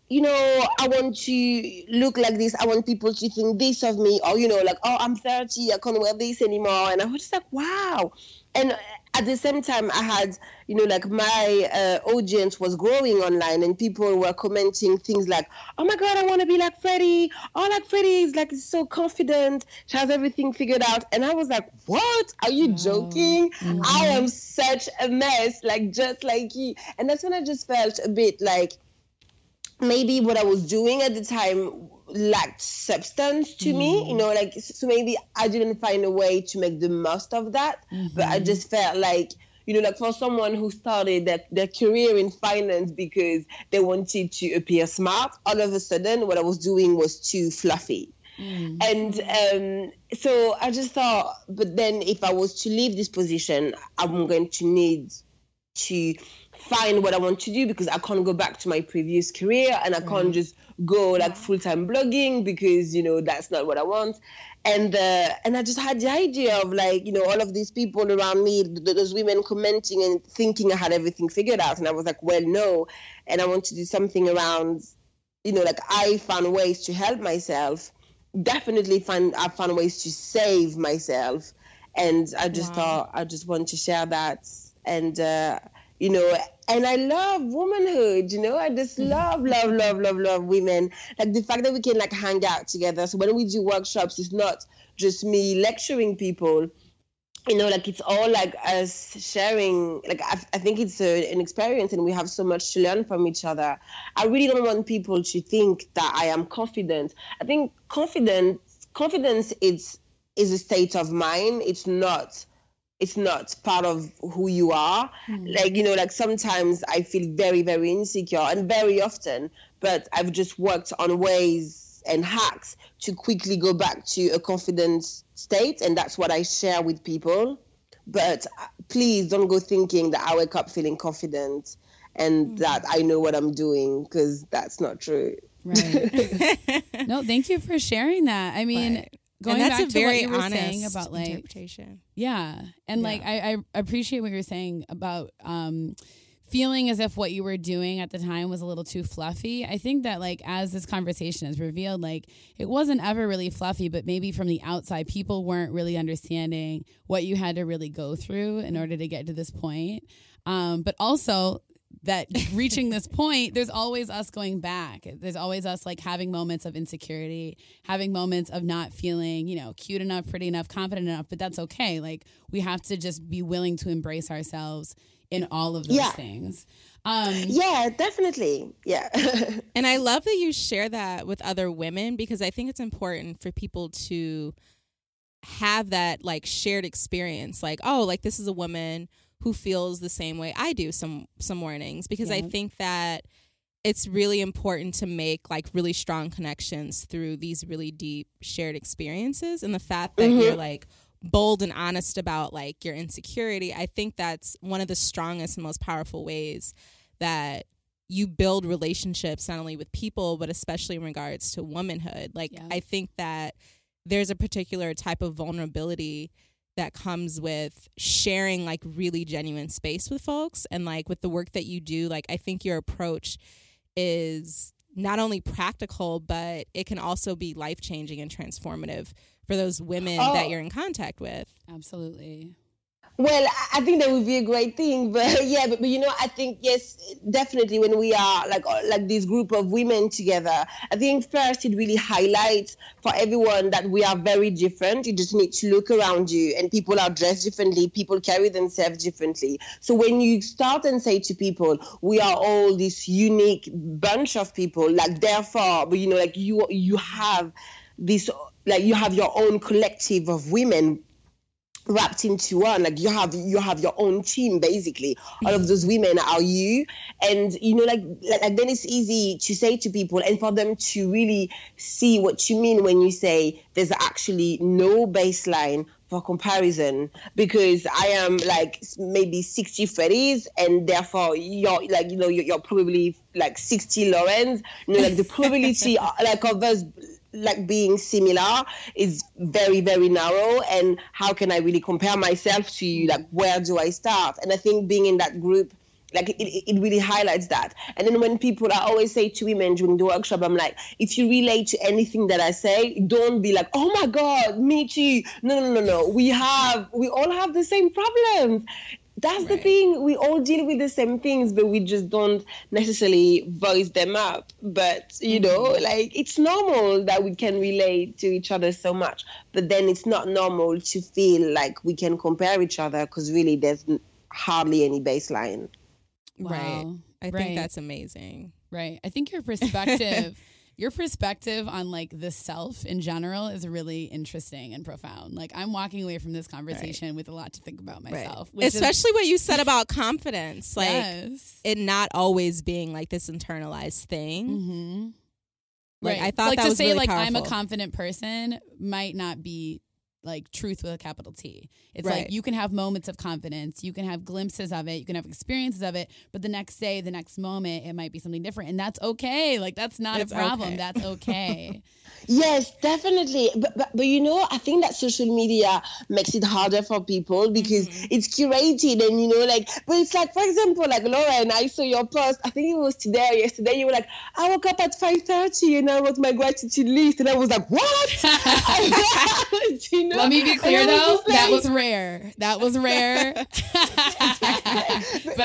you know, I want to look like this. I want people to think this of me. Or, you know, like, oh, I'm 30. I can't wear this anymore. And I was just like, wow. And at the same time i had you know like my uh, audience was growing online and people were commenting things like oh my god i want to be like freddie. Oh like freddie is like so confident. She has everything figured out. And i was like what? Are you joking? Mm-hmm. i am such a mess. Like just like you. And that's when i just felt a bit like maybe what i was doing at the time lacked substance to mm. me you know like so maybe i didn't find a way to make the most of that mm-hmm. but i mm-hmm. just felt like you know like for someone who started their, their career in finance because they wanted to appear smart all of a sudden what i was doing was too fluffy mm. and um, so i just thought but then if i was to leave this position i'm going to need to find what I want to do because I can't go back to my previous career and I can't just go like full time blogging because you know that's not what I want. And uh, and I just had the idea of like you know all of these people around me, those women commenting and thinking I had everything figured out, and I was like, well, no, and I want to do something around, you know, like I found ways to help myself. Definitely find I found ways to save myself, and I just wow. thought I just want to share that and. Uh, you know, and I love womanhood, you know, I just mm-hmm. love, love, love, love, love women. Like the fact that we can like hang out together. So when we do workshops, it's not just me lecturing people, you know, like it's all like us sharing. Like I, I think it's a, an experience, and we have so much to learn from each other. I really don't want people to think that I am confident. I think confidence, confidence, is is a state of mind. It's not it's not part of who you are. Mm. Like, you know, like sometimes I feel very, very insecure and very often, but I've just worked on ways and hacks to quickly go back to a confident state. And that's what I share with people. But uh, please don't go thinking that I wake up feeling confident and mm. that I know what I'm doing because that's not true. Right. no, thank you for sharing that. I mean, right going and that's back a very to what you were honest saying about like interpretation. Yeah, and yeah. like I, I appreciate what you're saying about um, feeling as if what you were doing at the time was a little too fluffy. I think that like as this conversation has revealed, like it wasn't ever really fluffy, but maybe from the outside, people weren't really understanding what you had to really go through in order to get to this point. Um, but also that reaching this point, there's always us going back. There's always us like having moments of insecurity, having moments of not feeling, you know, cute enough, pretty enough, confident enough, but that's okay. Like we have to just be willing to embrace ourselves in all of those yeah. things. Um, yeah, definitely. Yeah. and I love that you share that with other women because I think it's important for people to have that like shared experience. Like, oh, like this is a woman who feels the same way I do some some mornings because yeah. I think that it's really important to make like really strong connections through these really deep shared experiences and the fact that mm-hmm. you're like bold and honest about like your insecurity i think that's one of the strongest and most powerful ways that you build relationships not only with people but especially in regards to womanhood like yeah. i think that there's a particular type of vulnerability that comes with sharing like really genuine space with folks and like with the work that you do like i think your approach is not only practical but it can also be life changing and transformative for those women oh. that you're in contact with absolutely well, I think that would be a great thing, but yeah, but, but you know, I think yes, definitely when we are like uh, like this group of women together, I think first it really highlights for everyone that we are very different. You just need to look around you, and people are dressed differently, people carry themselves differently. So when you start and say to people, we are all this unique bunch of people, like therefore, but you know, like you you have this like you have your own collective of women wrapped into one. Like you have you have your own team basically. All of those women are you. And you know like, like like then it's easy to say to people and for them to really see what you mean when you say there's actually no baseline for comparison. Because I am like maybe 60 Freddie's and therefore you're like you know you're, you're probably like 60 Laurens you know like the probability uh, like of us like being similar is very very narrow and how can i really compare myself to you? Like where do i start? And i think being in that group like it, it really highlights that. And then when people i always say to women during the workshop i'm like if you relate to anything that i say don't be like oh my god me too no no no no. We have we all have the same problems that's right. the thing we all deal with the same things but we just don't necessarily voice them up but you mm-hmm. know like it's normal that we can relate to each other so much but then it's not normal to feel like we can compare each other because really there's hardly any baseline wow. right i right. think that's amazing right i think your perspective your perspective on like the self in general is really interesting and profound. Like I'm walking away from this conversation right. with a lot to think about myself. Right. Especially is, what you said about confidence, like yes. it not always being like this internalized thing. Mm-hmm. Like right. I thought like that to was say really like powerful. I'm a confident person might not be like truth with a capital T. It's right. like you can have moments of confidence, you can have glimpses of it, you can have experiences of it, but the next day, the next moment, it might be something different, and that's okay. Like that's not it's a problem. Okay. That's okay. yes, definitely. But, but but you know, I think that social media makes it harder for people because mm-hmm. it's curated, and you know, like, but it's like, for example, like Lauren, I saw your post. I think it was today or yesterday. You were like, I woke up at five thirty and I wrote my gratitude list, and I was like, what? Let me be clear though, that was rare. That was rare. but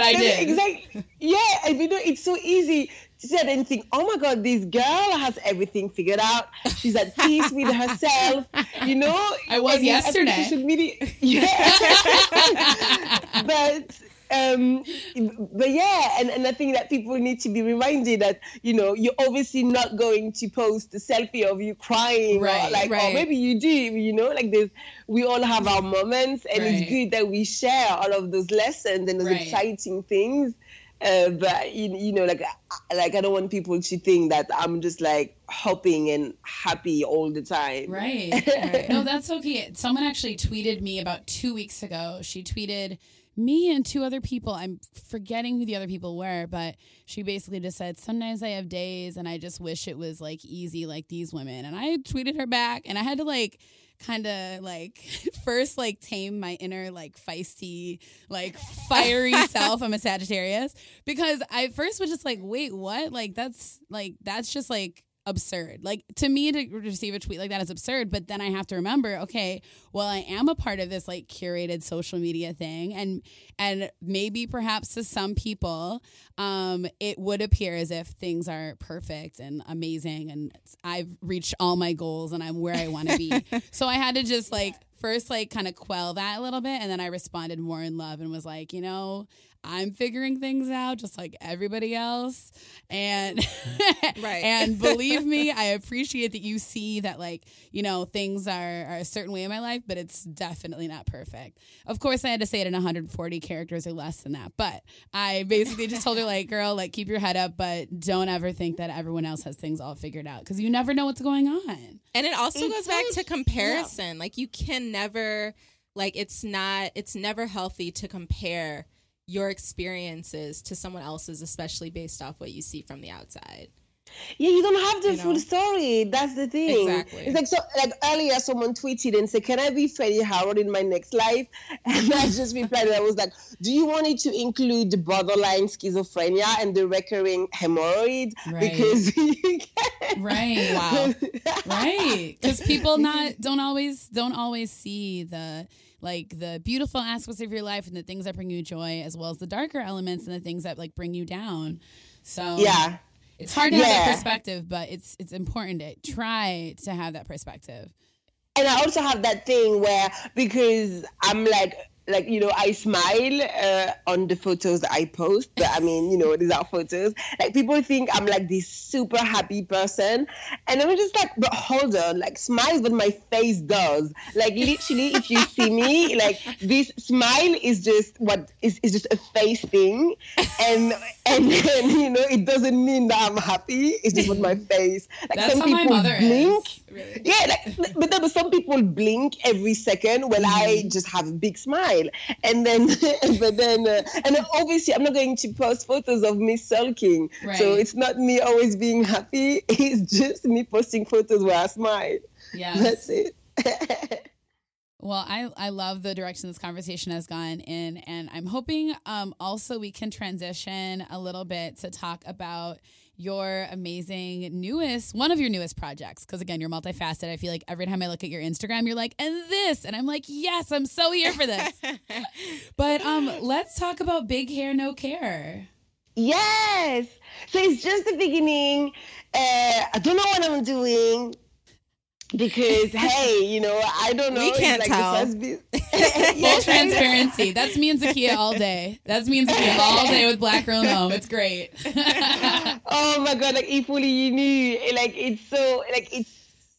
I did. Exactly. Yeah, you know, it's so easy to say anything. oh my God, this girl has everything figured out. She's at peace with herself. You know, I was and yesterday. Social media, yeah. but um but yeah and, and i think that people need to be reminded that you know you're obviously not going to post a selfie of you crying right, or like right. or maybe you do you know like there's we all have our moments and right. it's good that we share all of those lessons and those exciting things uh, but you, you know like like i don't want people to think that i'm just like hopping and happy all the time right, right. no that's okay someone actually tweeted me about two weeks ago she tweeted me and two other people. I'm forgetting who the other people were, but she basically just said, Sometimes I have days and I just wish it was like easy like these women. And I tweeted her back and I had to like kind of like first like tame my inner like feisty like fiery self i'm a sagittarius because i first was just like wait what like that's like that's just like absurd. Like to me to receive a tweet like that is absurd, but then I have to remember, okay, well I am a part of this like curated social media thing and and maybe perhaps to some people um it would appear as if things are perfect and amazing and I've reached all my goals and I'm where I want to be. so I had to just like first like kind of quell that a little bit and then I responded more in love and was like, you know, I'm figuring things out just like everybody else. And right. and believe me, I appreciate that you see that like, you know, things are, are a certain way in my life, but it's definitely not perfect. Of course I had to say it in 140 characters or less than that. But I basically just told her like, girl, like keep your head up, but don't ever think that everyone else has things all figured out because you never know what's going on. And it also goes back to comparison. Yeah. Like you can never like it's not it's never healthy to compare your experiences to someone else's, especially based off what you see from the outside. Yeah, you don't have the you full know? story. That's the thing. Exactly. It's like so. Like earlier, someone tweeted and said, "Can I be Freddie Harrel in my next life?" And I just replied, I was like, "Do you want it to include the borderline schizophrenia and the recurring hemorrhoid? Right. Because right, wow, right, because people not don't always don't always see the." Like the beautiful aspects of your life and the things that bring you joy as well as the darker elements and the things that like bring you down. So yeah. it's hard to yeah. have that perspective but it's it's important to try to have that perspective. And i also have that thing where because i'm like like you know i smile uh, on the photos that i post but i mean you know these are photos. Like people think i'm like this super happy person. And i'm just like but hold on like smile is what my face does. Like literally if you see me like this smile is just what is, is just a face thing. And and then you know it doesn't mean that i'm happy. It's just what my face like That's some people blink is, really. yeah like but, but some people blink every second when mm-hmm. i just have a big smile smile. And then, but then, uh, and obviously, I'm not going to post photos of me sulking. Right. So it's not me always being happy. It's just me posting photos where I smile. Yeah, that's it. Well, I, I love the direction this conversation has gone in, and I'm hoping um, also we can transition a little bit to talk about your amazing newest one of your newest projects. Because again you're multifaceted. I feel like every time i look at your instagram you're like and this and i'm like yes i'm so here for this. But um let's talk about big hair no care. Yes. So it's just the beginning uh, i don't know what i'm doing because hey, you know, I don't know. We can't like tell. Full transparency. That's me and Zakkiyyah all day. That's me and Zakkiyyah all day with Black Girl in Om. It's great. oh my god! Like if only you knew. Like it's so like it's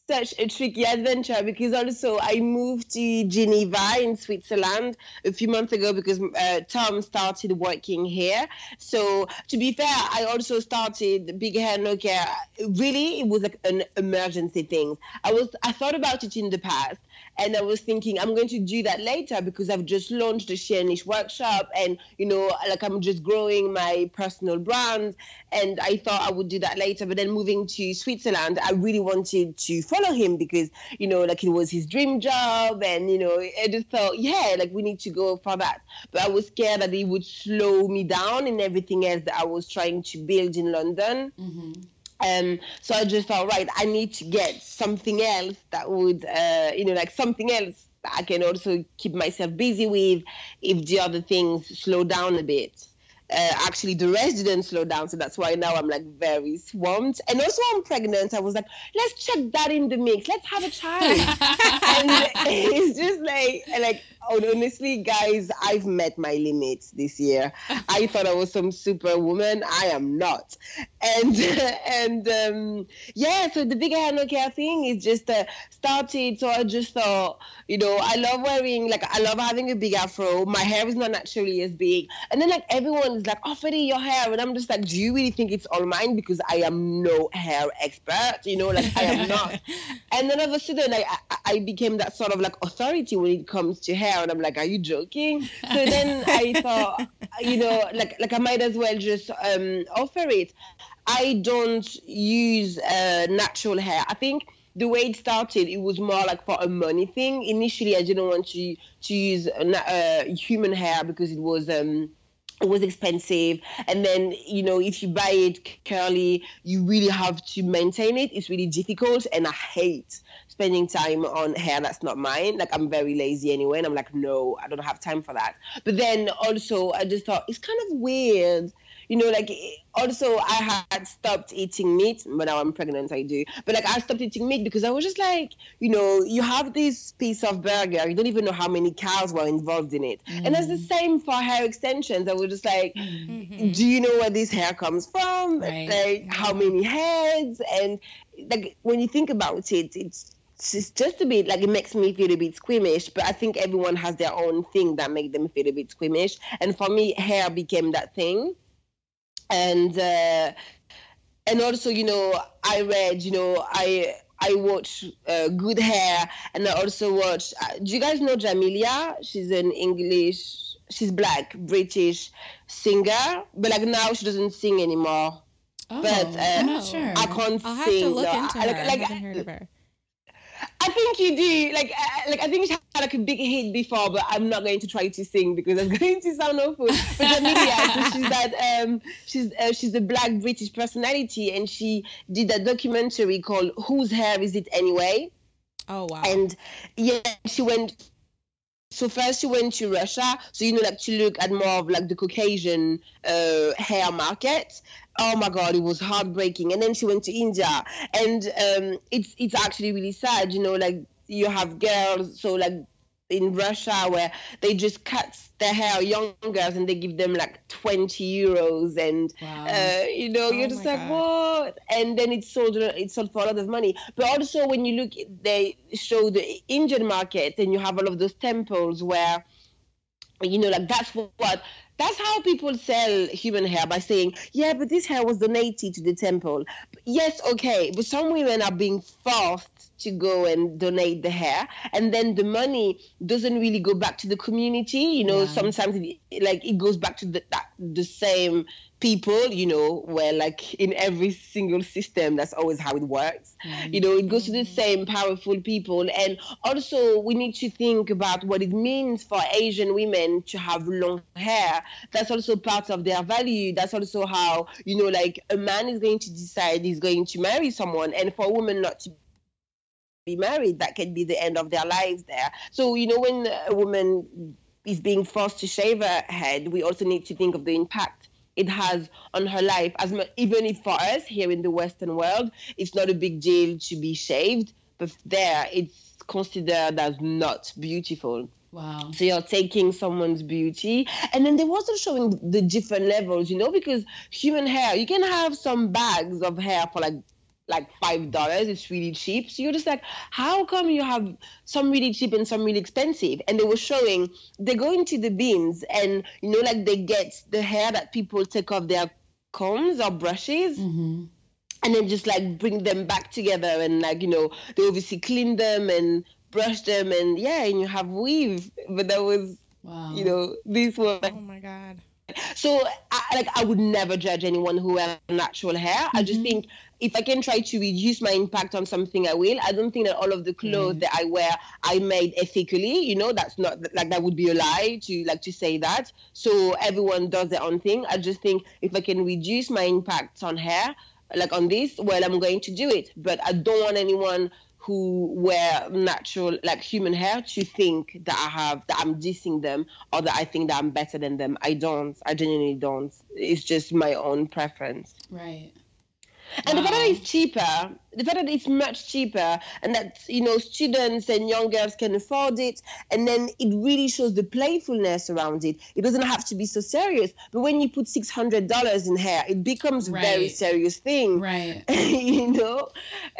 such a tricky adventure because also I moved to Geneva in Switzerland a few months ago because uh, Tom started working here. So to be fair, I also started Big Hair No Care. Really, it was like an emergency thing. I was I thought about it in the past, and I was thinking I'm going to do that later because I've just launched Sheer Niche workshop, and you know, like I'm just growing my personal brand, and I thought I would do that later. But then moving to Switzerland, I really wanted to follow him because you know, like it was his dream job, and you know, I just thought, yeah, like we need to go for that. But I was scared that it would slow me down in everything else that I was trying to build in London. Mm-hmm. Um, so I just thought, right, I need to get something else that would, uh, you know, like something else that I can also keep myself busy with if the other things slow down a bit. Uh, actually, the rest didn't slow down, so that's why now I'm like very swamped. And also, I'm pregnant. I was like, let's check that in the mix. Let's have a child. and it's just like, like honestly, guys, I've met my limits this year. I thought I was some superwoman. I am not. And and um, yeah, so the bigger hair no care thing is just uh, started. So I just thought, you know, I love wearing like I love having a big afro. My hair is not naturally as big, and then like everyone is like, "Oh, Freddie, your hair," and I'm just like, "Do you really think it's all mine?" Because I am no hair expert. You know, like I am not. and then all of a sudden, I, I I became that sort of like authority when it comes to hair, and I'm like, "Are you joking?" So then I thought, you know, like like I might as well just um, offer it. I don't use uh, natural hair. I think the way it started, it was more like for a money thing. Initially, I didn't want to to use uh, human hair because it was um, was expensive. And then you know if you buy it curly you really have to maintain it. It's really difficult and i hate spending time on hair that's not mine. Like i'm very lazy anyway and i'm like no i don't have time for that. But then also i just thought it's kind of weird you know, like also I had stopped eating meat, but now I'm pregnant, I do. But like I stopped eating meat because I was just like, you know, you have this piece of burger, you don't even know how many cows were involved in it. Mm. And it's the same for hair extensions. I was just like, mm-hmm. do you know where this hair comes from? Right. Like how many heads? And like when you think about it, it's it's just a bit like it makes me feel a bit squeamish but i think everyone has their own thing that make them feel a bit squeamish and for me hair became that thing and uh, and also you know I read you know I I watch uh, Good Hair and I also watch. Uh, do you guys know Jamelia? She's an English. She's black British singer, but like now she doesn't sing anymore. Oh, but uh, I'm not sure. I can't I'll have sing. to look no, into I, her. like, I haven't heard of her. I think you do. Like, uh, like I think she had like a big hit before, but I'm not going to try to sing because I'm going to sound awful. But Jamelia, she's that um, she's uh, she's a black British personality, and she did a documentary called "Whose Hair Is It Anyway?" Oh wow! And yeah, she went. So first she went to Russia, so you know, like to look at more of like the Caucasian uh, hair market. Oh my God, it was heartbreaking. And then she went to India, and um, it's it's actually really sad. You know, like you have girls, so like in Russia where they just cut their hair young girls and they give them like 20 euros and Wow. uh, you know you're Oh just like God. what and then it's sold it's sold for a lot of money but also when you look they show the Indian market and you have all of those temples where you know like that's what that's how people sell human hair by saying yeah but this hair was donated to the temple yes okay but some women are being forced to go and donate the hair. And then the money doesn't really go back to the community you know Yeah. sometimes it, like it goes back to the that, the same people you know where like in every single system that's always how it works. Mm-hmm. You know it goes to the mm-hmm. same powerful people. And also we need to think about what it means for asian women to have long hair. That's also part of their value. That's also how you know like a man is going to decide he's going to marry someone and for a woman not to be married that can be the end of their lives there so you know when a woman is being forced to shave her head we also need to think of the impact it has on her life as much even if for us here in the western world it's not a big deal to be shaved but there it's considered as not beautiful. Wow. So you're taking someone's beauty. And then they were also showing the different levels, you know, because human hair, you can have some bags of hair for like like five dollars. It's really cheap. So you're just like, how come you have some really cheap and some really expensive? And they were showing they go into the bins and you know, like they get the hair that people take off their combs or brushes. Mm-hmm. And then just like bring them back together and like, you know, they obviously clean them and brush them and yeah, and you have weave. But that was Wow. you know, this was Oh my god. so I, like I would never judge anyone who has natural hair. I just think if I can try to reduce my impact on something, I will. I don't think that all of the clothes mm. that I wear I made ethically. You know, that's not like that would be a lie to like to say that. So everyone does their own thing. I just think if I can reduce my impact on hair, like on this, well, I'm going to do it. But I don't want anyone who wear natural like human hair to think that I have that I'm dissing them or that I think that I'm better than them. I don't. I genuinely don't. It's just my own preference. Right. And the fact that it's cheaper, the fact that it's much cheaper, and that you know students and young girls can afford it, and then it really shows the playfulness around it. It doesn't have to be so serious. But when you put six hundred dollars in hair, it becomes a very serious thing. Right. you know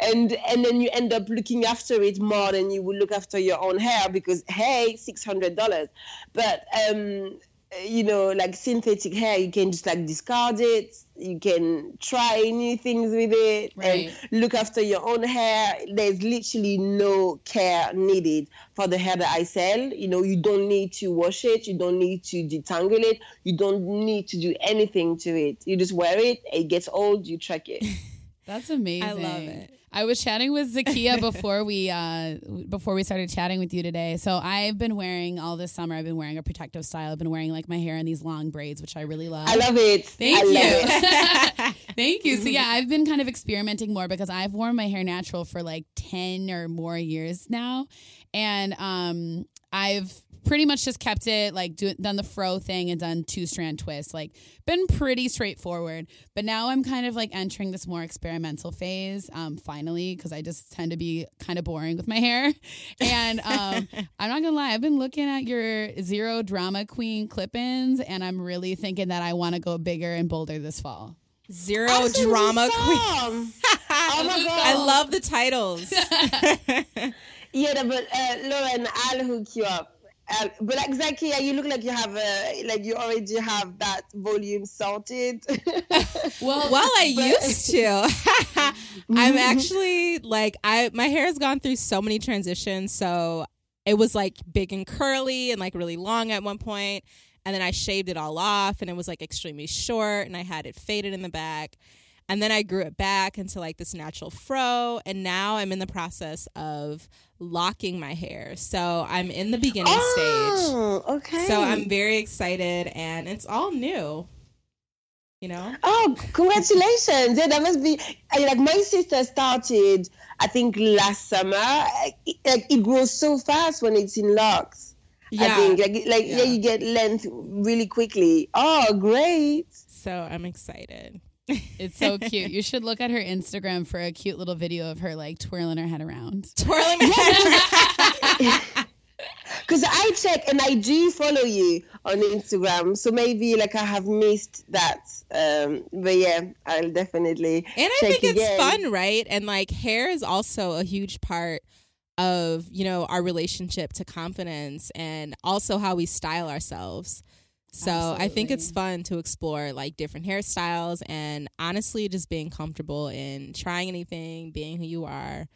and and then you end up looking after it more than you would look after your own hair because hey six hundred dollars but um Uh, you know like synthetic hair you can just like discard it. You can try new things with it Right. and look after your own hair. There's literally no care needed for the hair that i sell. You know you don't need to wash it. You don't need to detangle it. You don't need to do anything to it. You just wear it. It gets old. You track it. That's amazing. I love it. I was chatting with Zakkiyyah before we uh before we started chatting with you today. So I've been wearing all this summer. I've been wearing a protective style. I've been wearing like my hair in these long braids, which I really love. I love it. Thank I you. it. Thank you. So yeah, I've been kind of experimenting more because I've worn my hair natural for like 10 or more years now. And um I've pretty much just kept it like do, done the fro thing and done two strand twists like been pretty straightforward but now i'm kind of like entering this more experimental phase um finally because i just tend to be kind of boring with my hair and um i'm not gonna lie i've been looking at your zero drama queen clip-ins and i'm really thinking that i want to go bigger and bolder this fall Zero Absolutely drama queen. oh my god! I love the titles. Yeah, but uh, Lauren, I'll hook you up. Uh, but like Zakkiyyah, you look like you have a like you already have that volume sorted. well well, I used to. I'm actually like I my hair has gone through so many transitions. So it was like big and curly and like really long at one point, and then I shaved it all off and it was like extremely short and I had it faded in the back. And then I grew it back into like this natural fro, and now I'm in the process of locking my hair. So I'm in the beginning oh, stage. oh, okay. So I'm very excited, and it's all new. You know, Oh, congratulations! Yeah, that must be like my sister started. I think last summer. It, like it grows so fast when it's in locks. I think like like yeah. Yeah. you get length really quickly. Oh, great! so I'm excited. It's so cute. You should look at her Instagram for a cute little video of her like twirling her head around. Twirling my head. Because I check and I do follow you on Instagram, so maybe like I have missed that. Um, but yeah, I'll definitely. And I check think it's again. fun, right? And like hair is also a huge part of, you know, our relationship to confidence and also how we style ourselves. So I think it's fun to explore like different hairstyles and honestly just being comfortable in trying anything, being who you are.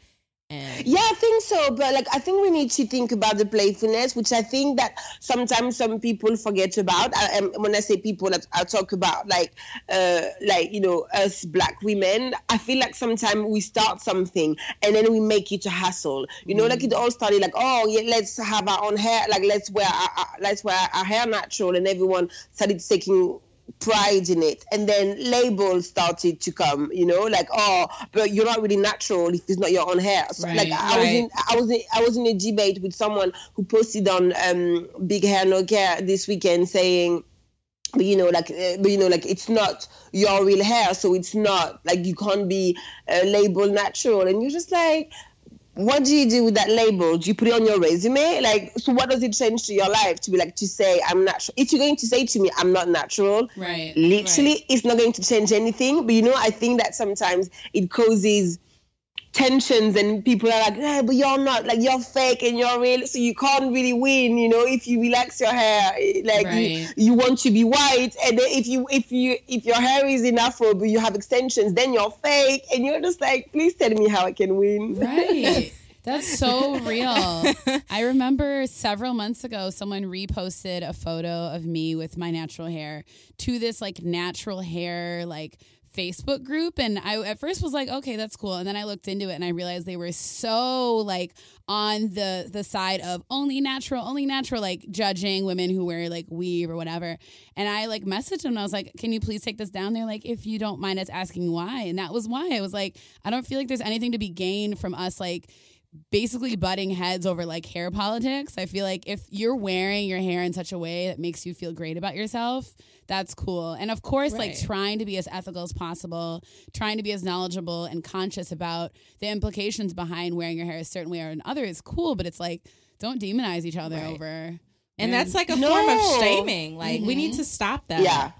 And Yeah, I think so. But like, I think we need to think about the playfulness, which I think that sometimes some people forget about. I, um, when I say people, I, I talk about like, uh, like you know, us black women. I feel like sometimes we start something and then we make it a hassle. You know, like it all started like, oh yeah, let's have our own hair, like let's wear, our, let's wear our hair natural, and everyone started taking pride in it. And then labels started to come you know like oh but you're not really natural. If it's not your own hair. So, Right, like i was in i was in, i was in a debate with someone who posted on um big hair no care this weekend saying but you know like uh, but you know like it's not your real hair. So it's not like you can't be uh, labeled natural. And you're just like what do you do with that label? Do you put it on your resume? Like, so what does it change to your life to be like to say I'm natural? If you're going to say to me I'm not natural, Right. literally, right. it's not going to change anything. But you know, I think that sometimes it causes tensions and people are like, hey, but you're not like you're fake and you're real, so you can't really win. You know, if you relax your hair, eh, like Right. you, you want to be white, and then if you if you if your hair is in afro but you have extensions, then you're fake, and you're just like, please tell me how I can win. Right. That's so real. I remember several months ago, someone reposted a photo of me with my natural hair to this like natural hair, like Facebook group. And I at first was like, okay, that's cool. And then I looked into it and I realized they were so like on the the side of only natural, only natural, like judging women who wear like weave or whatever. And I like messaged them and I was like, can you please take this down? They're like, if you don't mind us asking why. And that was why. I was like, I don't feel like there's anything to be gained from us like basically butting heads over like hair politics. I feel like if you're wearing your hair in such a way that makes you feel great about yourself, that's cool. And of course, like trying to be as ethical as possible, trying to be as knowledgeable and conscious about the implications behind wearing your hair a certain way or another is cool, but it's like don't demonize each other Right. over. And that's like a No. form of shaming. Like we need mm-hmm. to stop that. Yeah.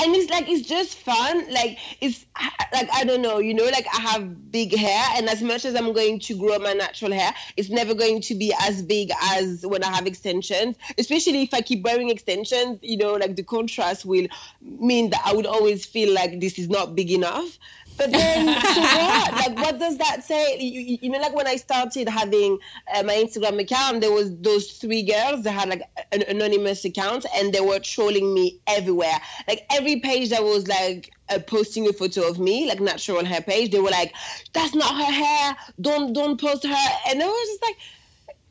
And it's like it's just fun. Like it's like I don't know, you know, like I have big hair, and as much as I'm going to grow my natural hair, it's never going to be as big as when I have extensions. Especially if I keep wearing extensions, you know, like the contrast will mean that I would always feel like this is not big enough. But then, so what? Like, what does that say? You, you- know, like when I started having uh, my Instagram account, there was those three girls that had like an anonymous account, and they were trolling me everywhere. Like every page that was like uh, posting a photo of me, like natural hair page, they were like, "That's not her hair. Don't don't post her." And I was just like,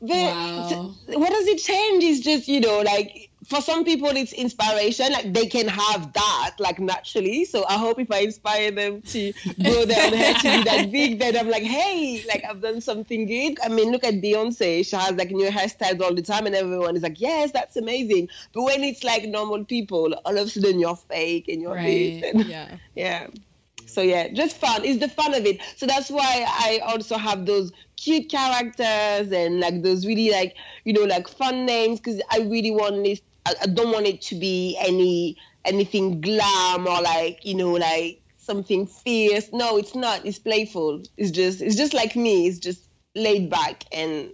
but Wow. what does it change? It's just you know like for some people it's inspiration like they can have that like naturally so i hope if i inspire them to grow their own hair to be that big then i'm like hey like i've done something good i mean look at beyonce she has like new hairstyles all the time and everyone is like yes that's amazing but when it's like normal people all of a sudden you're fake and you're Right. this and- Yeah. yeah. So yeah, just fun. It's the fun of it. So that's why I also have those cute characters and like those really like you know like fun names because I really want this. I, I don't want it to be any anything glam or like you know like something fierce. No, it's not. It's playful. It's just it's just like me. It's just laid back and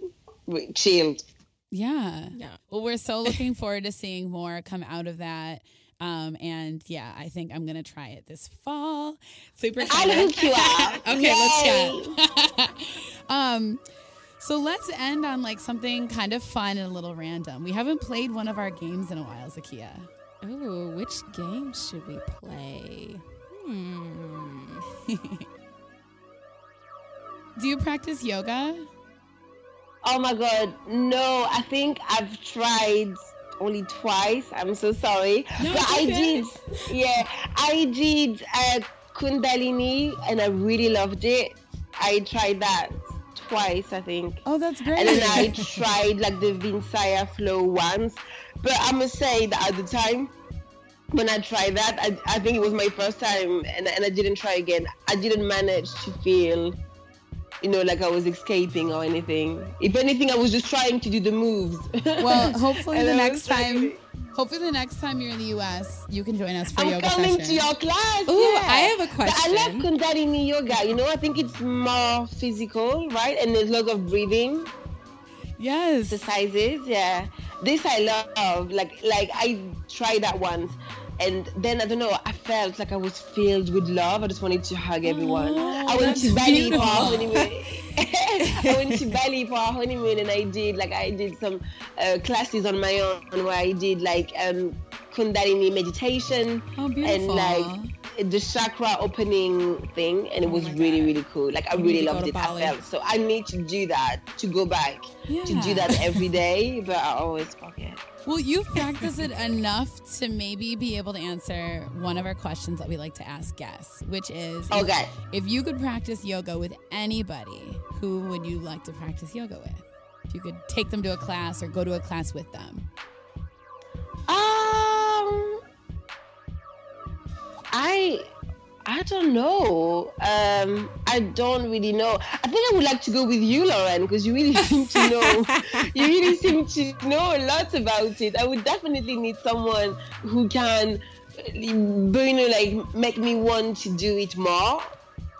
chilled. Yeah. Yeah. Well, we're so looking forward to seeing more come out of that. Um, and yeah, I think I'm gonna try it this fall. Super I'll hook you up. okay, let's Yay. chat. um, so let's end on like something kind of fun and a little random. We haven't played one of our games in a while, Zakkiyyah. Ooh, which game should we play? Hmm. Do you practice yoga? Oh my god, no! I think I've tried only twice. I'm so sorry, No, but I did. Yeah, I did uh, Kundalini, and I really loved it. I tried that twice, I think, Oh, that's great. and then I tried like the Vinyasa flow once. But I must say that at the time. When I tried that, I, I think it was my first time, and, and I didn't try again. I didn't manage to feel you know, like I was escaping or anything. If anything, I was just trying to do the moves. well, hopefully the next like- time, hopefully the next time you're in the U.S., you can join us for I'm yoga coming session. to your class. Ooh, yeah. I have a But I love. Kundalini yoga. You know, I think it's more physical, right? And there's a lot of breathing yes. exercises. Yeah, this I love. Like, like I tried that once. And then I don't know. I felt like I was filled with love. I just wanted to hug everyone. Oh, I went to Bali for our honeymoon. I went to Bali for our honeymoon, and I did like I did some uh, classes on my own where I did like um, Kundalini meditation Oh, and like the chakra opening thing, and it was my really God. really cool. Like I You really loved it. Bali. I felt so. I need to do that to go back to do that every day, but I always forget. Well, you've practiced it enough to maybe be able to answer one of our questions that we like to ask guests, which is if- Okay. if you could practice yoga with anybody, who would you like to practice yoga with? If you could take them to a class or go to a class with them. Um, I I don't know. Um, I don't really know. I think I would like to go with you, Lauren, because you really seem to know. you really seem to know a lot about it. I would definitely need someone who can, you know, like make me want to do it more.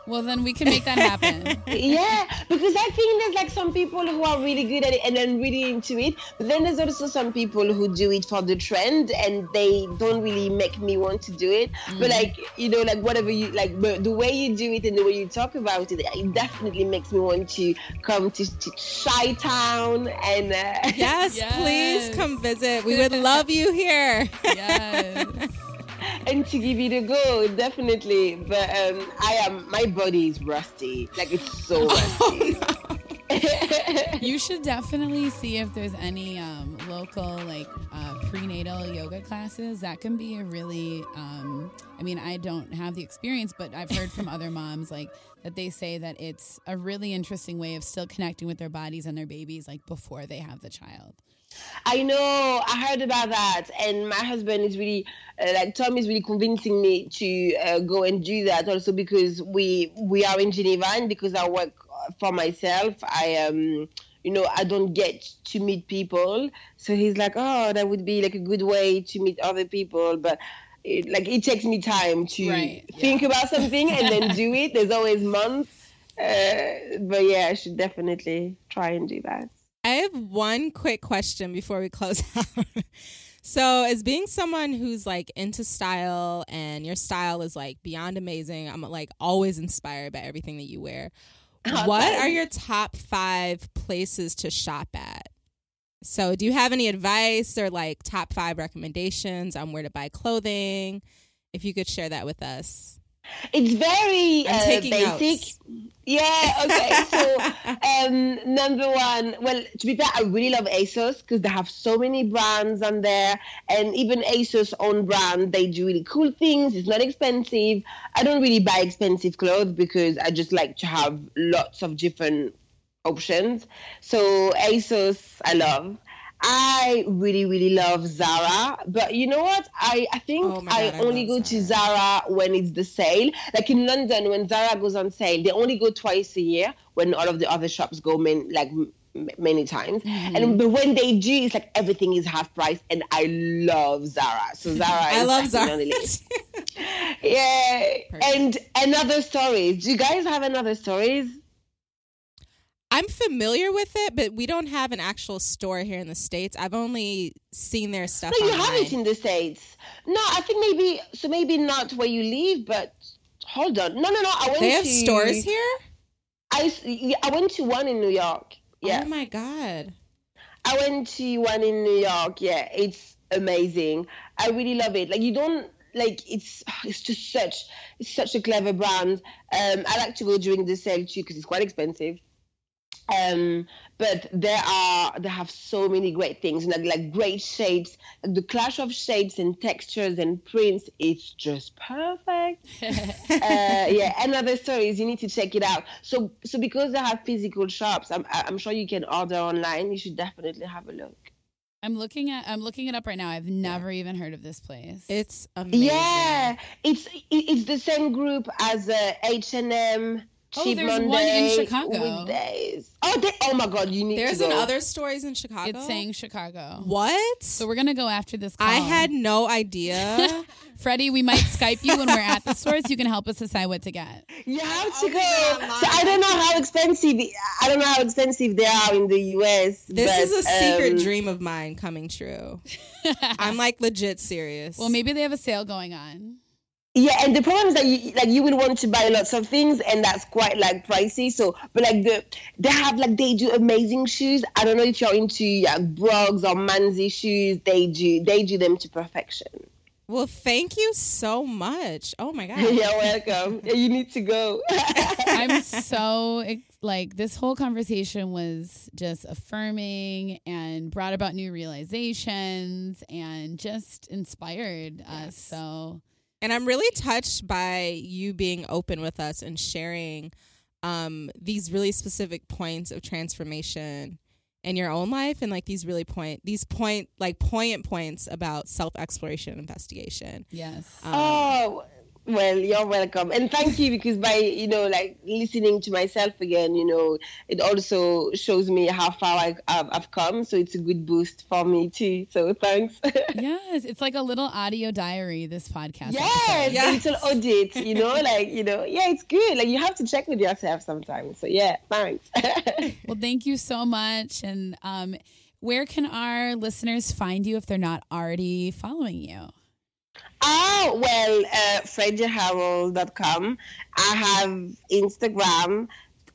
Well, then we can make that happen. yeah, because I think there's like some people who are really good at it and then really into it. But then there's also some people who do it for the trend and they don't really make me want to do it. Mm. But like, you know, like whatever you like, but the way you do it and the way you talk about it, it definitely makes me want to come to, to Chi Town and. Uh, yes, yes, please come visit. We would love you here. yes and to give it a go, definitely. But um, I am my body is rusty. Like it's so rusty. Oh, no. you should definitely see if there's any um, local like uh, prenatal yoga classes. That can be a really. Um, I mean, I don't have the experience, but I've heard from other moms like that they say that it's a really interesting way of still connecting with their bodies and their babies like before they have the child. I know. I heard about that, and my husband is really uh, like Tom is really convincing me to uh, go and do that. Also because we we are in Geneva, and because I work for myself, I um you know I don't get to meet people. So he's like, oh, that would be like a good way to meet other people, but. It, like it takes me time to right, think yeah. about something and then do it. There's always months, uh, but yeah, I should definitely try and do that. I have one quick question before we close out. so, as being someone who's like into style and your style is like beyond amazing, I'm like always inspired by everything that you wear. Oh, what are your top five places to shop at? So, do you have any advice or like top five recommendations on where to buy clothing? If you could share that with us. It's very uh, basic. Notes. Yeah, okay. so, um, number one, well, to be fair, I really love ASOS because they have so many brands on there. And even ASOS own brand, they do really cool things. It's not expensive. I don't really buy expensive clothes because I just like to have lots of different options. So, ASOS, I love. I really, really love Zara, but you know what? I, I think oh God, I only go Zara. to Zara when it's the sale. Like in London, when Zara goes on sale, they only go twice a year when all of the other shops go main, like many times. Mm-hmm. And but when they do, it's like everything is half price, and I love Zara. So Zara, I love Zara. yeah, Perfect. and & Other Stories. Do you guys have & Other Stories? I'm familiar with it, but we don't have an actual store here in the states. I've only seen their stuff. No, you online. haven't in the states. No, I think maybe so. Maybe not where you live, but hold on. No, no, no. I went. They have to, stores here. I I went to one in New York. Yeah. Oh my god. I went to one in New York. Yeah, it's amazing. I really love it. Like you don't like it's it's just such it's such a clever brand. Um, I like to go during the sale too because it's quite expensive. Um, but there are they have so many great things and like, like great shapes. The clash of shapes and textures and prints, it's just perfect. uh, yeah, another story is you need to check it out. So so because they have physical shops, I'm I'm sure you can order online. You should definitely have a look. I'm looking at I'm looking it up right now. I've never even heard of this place. It's amazing. Yeah, it's it's the same group as uh, H and M. Oh, Cheap there's Monday, one in Chicago. Weekdays. Oh, they, oh my God! You need. There's to in other stories in Chicago. It's saying Chicago. What? So we're gonna go after this. Call. I had no idea. Freddie, we might Skype you when we're at the stores. You can help us decide what to get. You have to go. So I don't know how expensive. I don't know how expensive they are in the U.S. This but, is a secret um, dream of mine coming true. I'm like legit serious. Well, maybe they have a sale going on. Yeah, and the problem is that you like you will want to buy lots of things, and that's quite like pricey. So, but like the they have like they do amazing shoes. I don't know if you're into like Brooks or Manzi shoes. They do they do them to perfection. Well, thank you so much. Oh my god. You're welcome. you need to go. I'm so like this whole conversation was just affirming and brought about new realizations and just inspired yes. us. So and I'm really touched by you being open with us and sharing um, these really specific points of transformation in your own life and like these really point these point like poignant points about self exploration and investigation. Yes. Um, oh Well, you're welcome, and thank you because by you know like listening to myself again, you know, it also shows me how far I, have I've come. So it's a good boost for me too. So thanks. yes, it's like a little audio diary. This podcast. Yes, yes. a little audit. You know, like you know, yeah, it's good. Like you have to check with yourself sometimes. So yeah, thanks. well, thank you so much, and um, where can our listeners find you if they're not already following you? Oh, well, uh. I have Instagram.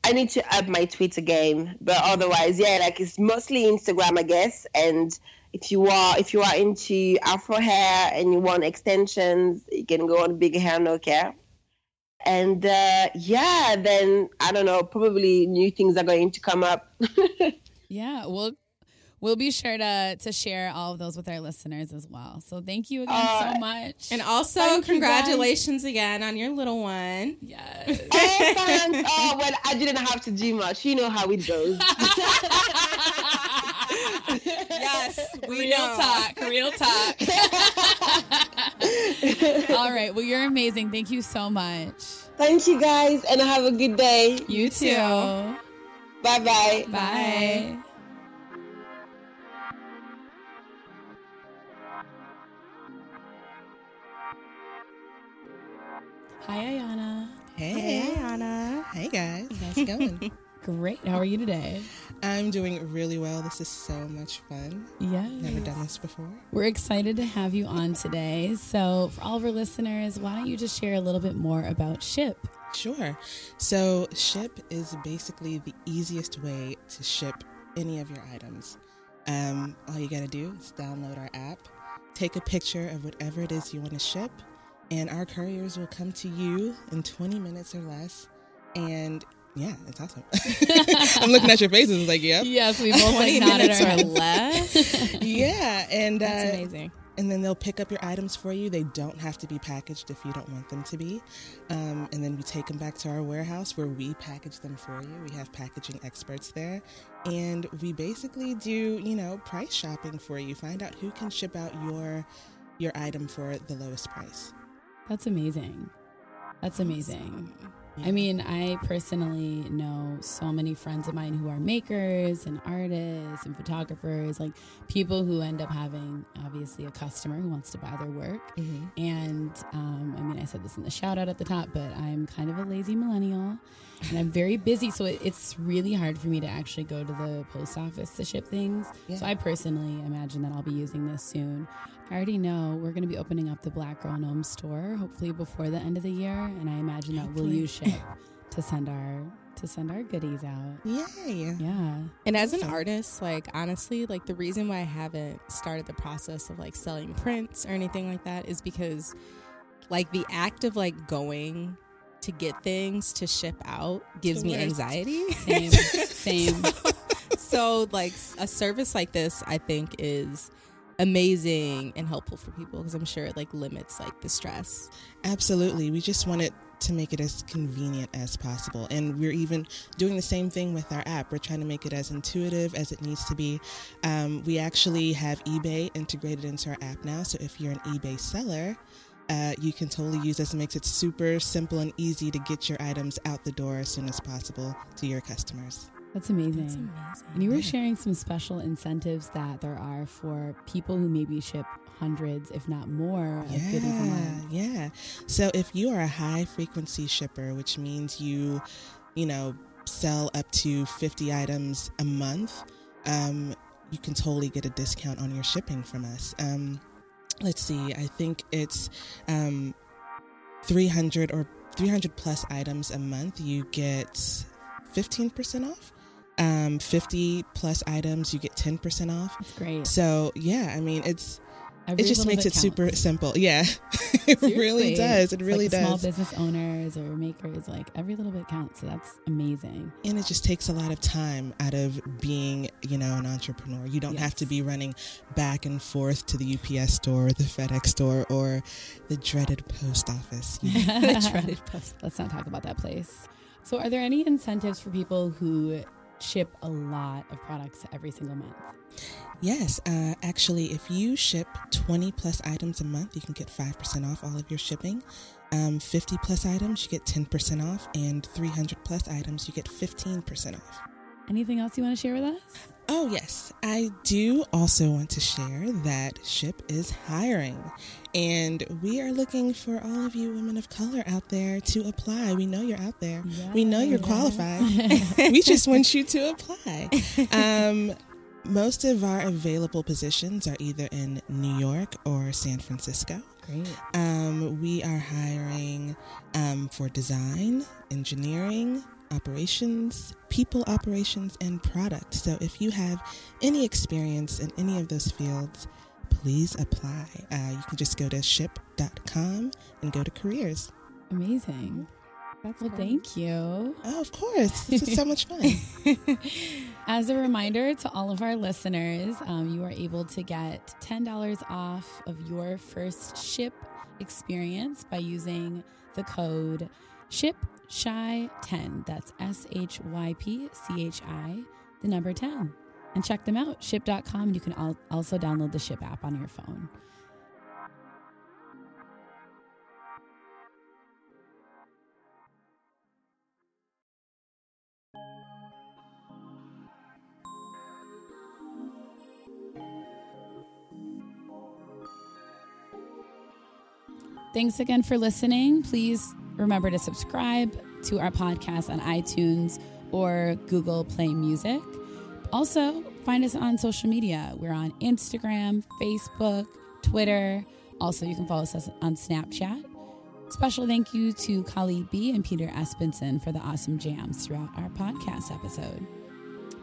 I need to up my Twitter game, but otherwise, yeah, like it's mostly Instagram, I guess. And if you are if you are into Afro hair and you want extensions, you can go on Big Hair No Care. And uh, yeah, then I don't know, probably new things are going to come up. yeah, well, we'll be sure to to share all of those with our listeners as well. So thank you again uh, so much. And also congratulations again on your little one. Yes. oh well, I didn't have to do much. You know how it goes. yes, we real know. talk, real talk. all right. Well, you're amazing. Thank you so much. Thank you guys, and have a good day. You too. Bye-bye. Bye. Hi, Ayana. Hey, hey Ayana. Hey, guys. How's it going? Great. How are you today? I'm doing really well. This is so much fun. Yeah. Never done this before. We're excited to have you on today. So, for all of our listeners, why don't you just share a little bit more about Shyp? Sure. So, Shyp is basically the easiest way to ship any of your items. Um, all you got to do is download our app, take a picture of whatever it is you want to ship and our couriers will come to you in 20 minutes or less. And yeah, it's awesome. I'm looking at your faces like, yeah. Yes, we both like nodded our less. yeah, and that's uh, amazing. And then they'll pick up your items for you. They don't have to be packaged if you don't want them to be. Um, and then we take them back to our warehouse where we package them for you. We have packaging experts there. And we basically do, you know, price shopping for you. Find out who can ship out your your item for the lowest price. That's amazing. That's amazing. I mean, I personally know so many friends of mine who are makers and artists and photographers, like people who end up having obviously a customer who wants to buy their work. Mm-hmm. And um, I mean, I said this in the shout out at the top, but I'm kind of a lazy millennial and I'm very busy. So it, it's really hard for me to actually go to the post office to ship things. Yeah. So I personally imagine that I'll be using this soon. I already know we're going to be opening up the Black Girl in Om store hopefully before the end of the year, and I imagine that we'll use Shyp to send our to send our goodies out. Yay! Yeah. And as an artist, like honestly, like the reason why I haven't started the process of like selling prints or anything like that is because like the act of like going to get things to ship out gives me anxiety. Same. Same. so, so like a service like this, I think is amazing and helpful for people because I'm sure it like limits like the stress. Absolutely. We just want it to make it as convenient as possible. And we're even doing the same thing with our app. We're trying to make it as intuitive as it needs to be. Um, we actually have eBay integrated into our app now. So if you're an eBay seller, uh, you can totally use this. It makes it super simple and easy to get your items out the door as soon as possible to your customers. That's amazing. That's amazing. And you were sharing some special incentives that there are for people who maybe ship hundreds, if not more, yeah, of goodies. Yeah. So if you are a high frequency shipper, which means you, you know, sell up to 50 items a month, um, you can totally get a discount on your shipping from us. Um, let's see, I think it's um, 300 or 300 plus items a month, you get 15% off um, 50 plus items, you get 10% off. That's great. So, yeah, I mean, it's. Every it just makes it counts. super simple. Yeah, it Seriously. really does. It really like does. Small business owners or makers, like every little bit counts. So that's amazing. And it just takes a lot of time out of being, you know, an entrepreneur. You don't yes. have to be running back and forth to the UPS store, or the FedEx store, or the dreaded post office. the dreaded post. Let's not talk about that place. So, are there any incentives for people who ship a lot of products every single month. Yes, uh, actually, if you ship 20 plus items a month, you can get 5% off all of your shipping. Um, 50 plus items, you get 10% off, and 300 plus items, you get 15% off. Anything else you want to share with us? Oh, yes. I do also want to share that Shyp is hiring. And we are looking for all of you women of color out there to apply. We know you're out there. We know you're qualified. we just want you to apply. Um, most of our available positions are either in New York or San Francisco. Great. Um, we are hiring um, for design, engineering, operations, people operations, and product. So if you have any experience in any of those fields, please apply. Uh, you can just go to shyp.com and go to careers. Amazing. That's Well, great. thank you. Oh, of course. This is so much fun. As a reminder to all of our listeners, um, you are able to get $10 off of your first ship experience by using the code SHYPCHI10. That's S H Y P C H I, the number 10. And check them out, shyp.com. And you can al- also download the Shyp app on your phone. Thanks again for listening. Please remember to subscribe to our podcast on iTunes or Google Play Music. Also, find us on social media. We're on Instagram, Facebook, Twitter. Also, you can follow us on Snapchat. Special thank you to Kali B and Peter Espenson for the awesome jams throughout our podcast episode.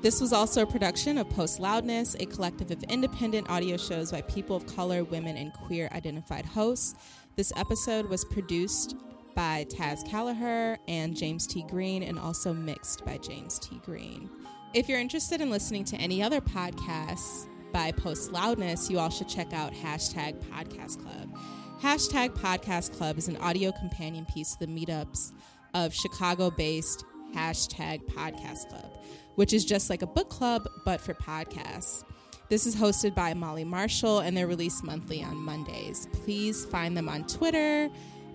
This was also a production of Post Loudness, a collective of independent audio shows by people of color, women, and queer identified hosts. This episode was produced by Taz Callagher and James T. Green, and also mixed by James T. Green. If you're interested in listening to any other podcasts by Post Loudness, you all should check out hashtag Podcast Club. Hashtag Podcast Club is an audio companion piece to the meetups of Chicago based hashtag Podcast Club, which is just like a book club, but for podcasts. This is hosted by Molly Marshall, and they're released monthly on Mondays. Please find them on Twitter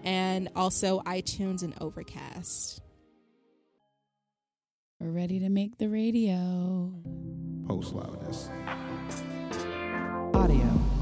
and also iTunes and Overcast. We're ready to make the radio. Post loudness. Audio.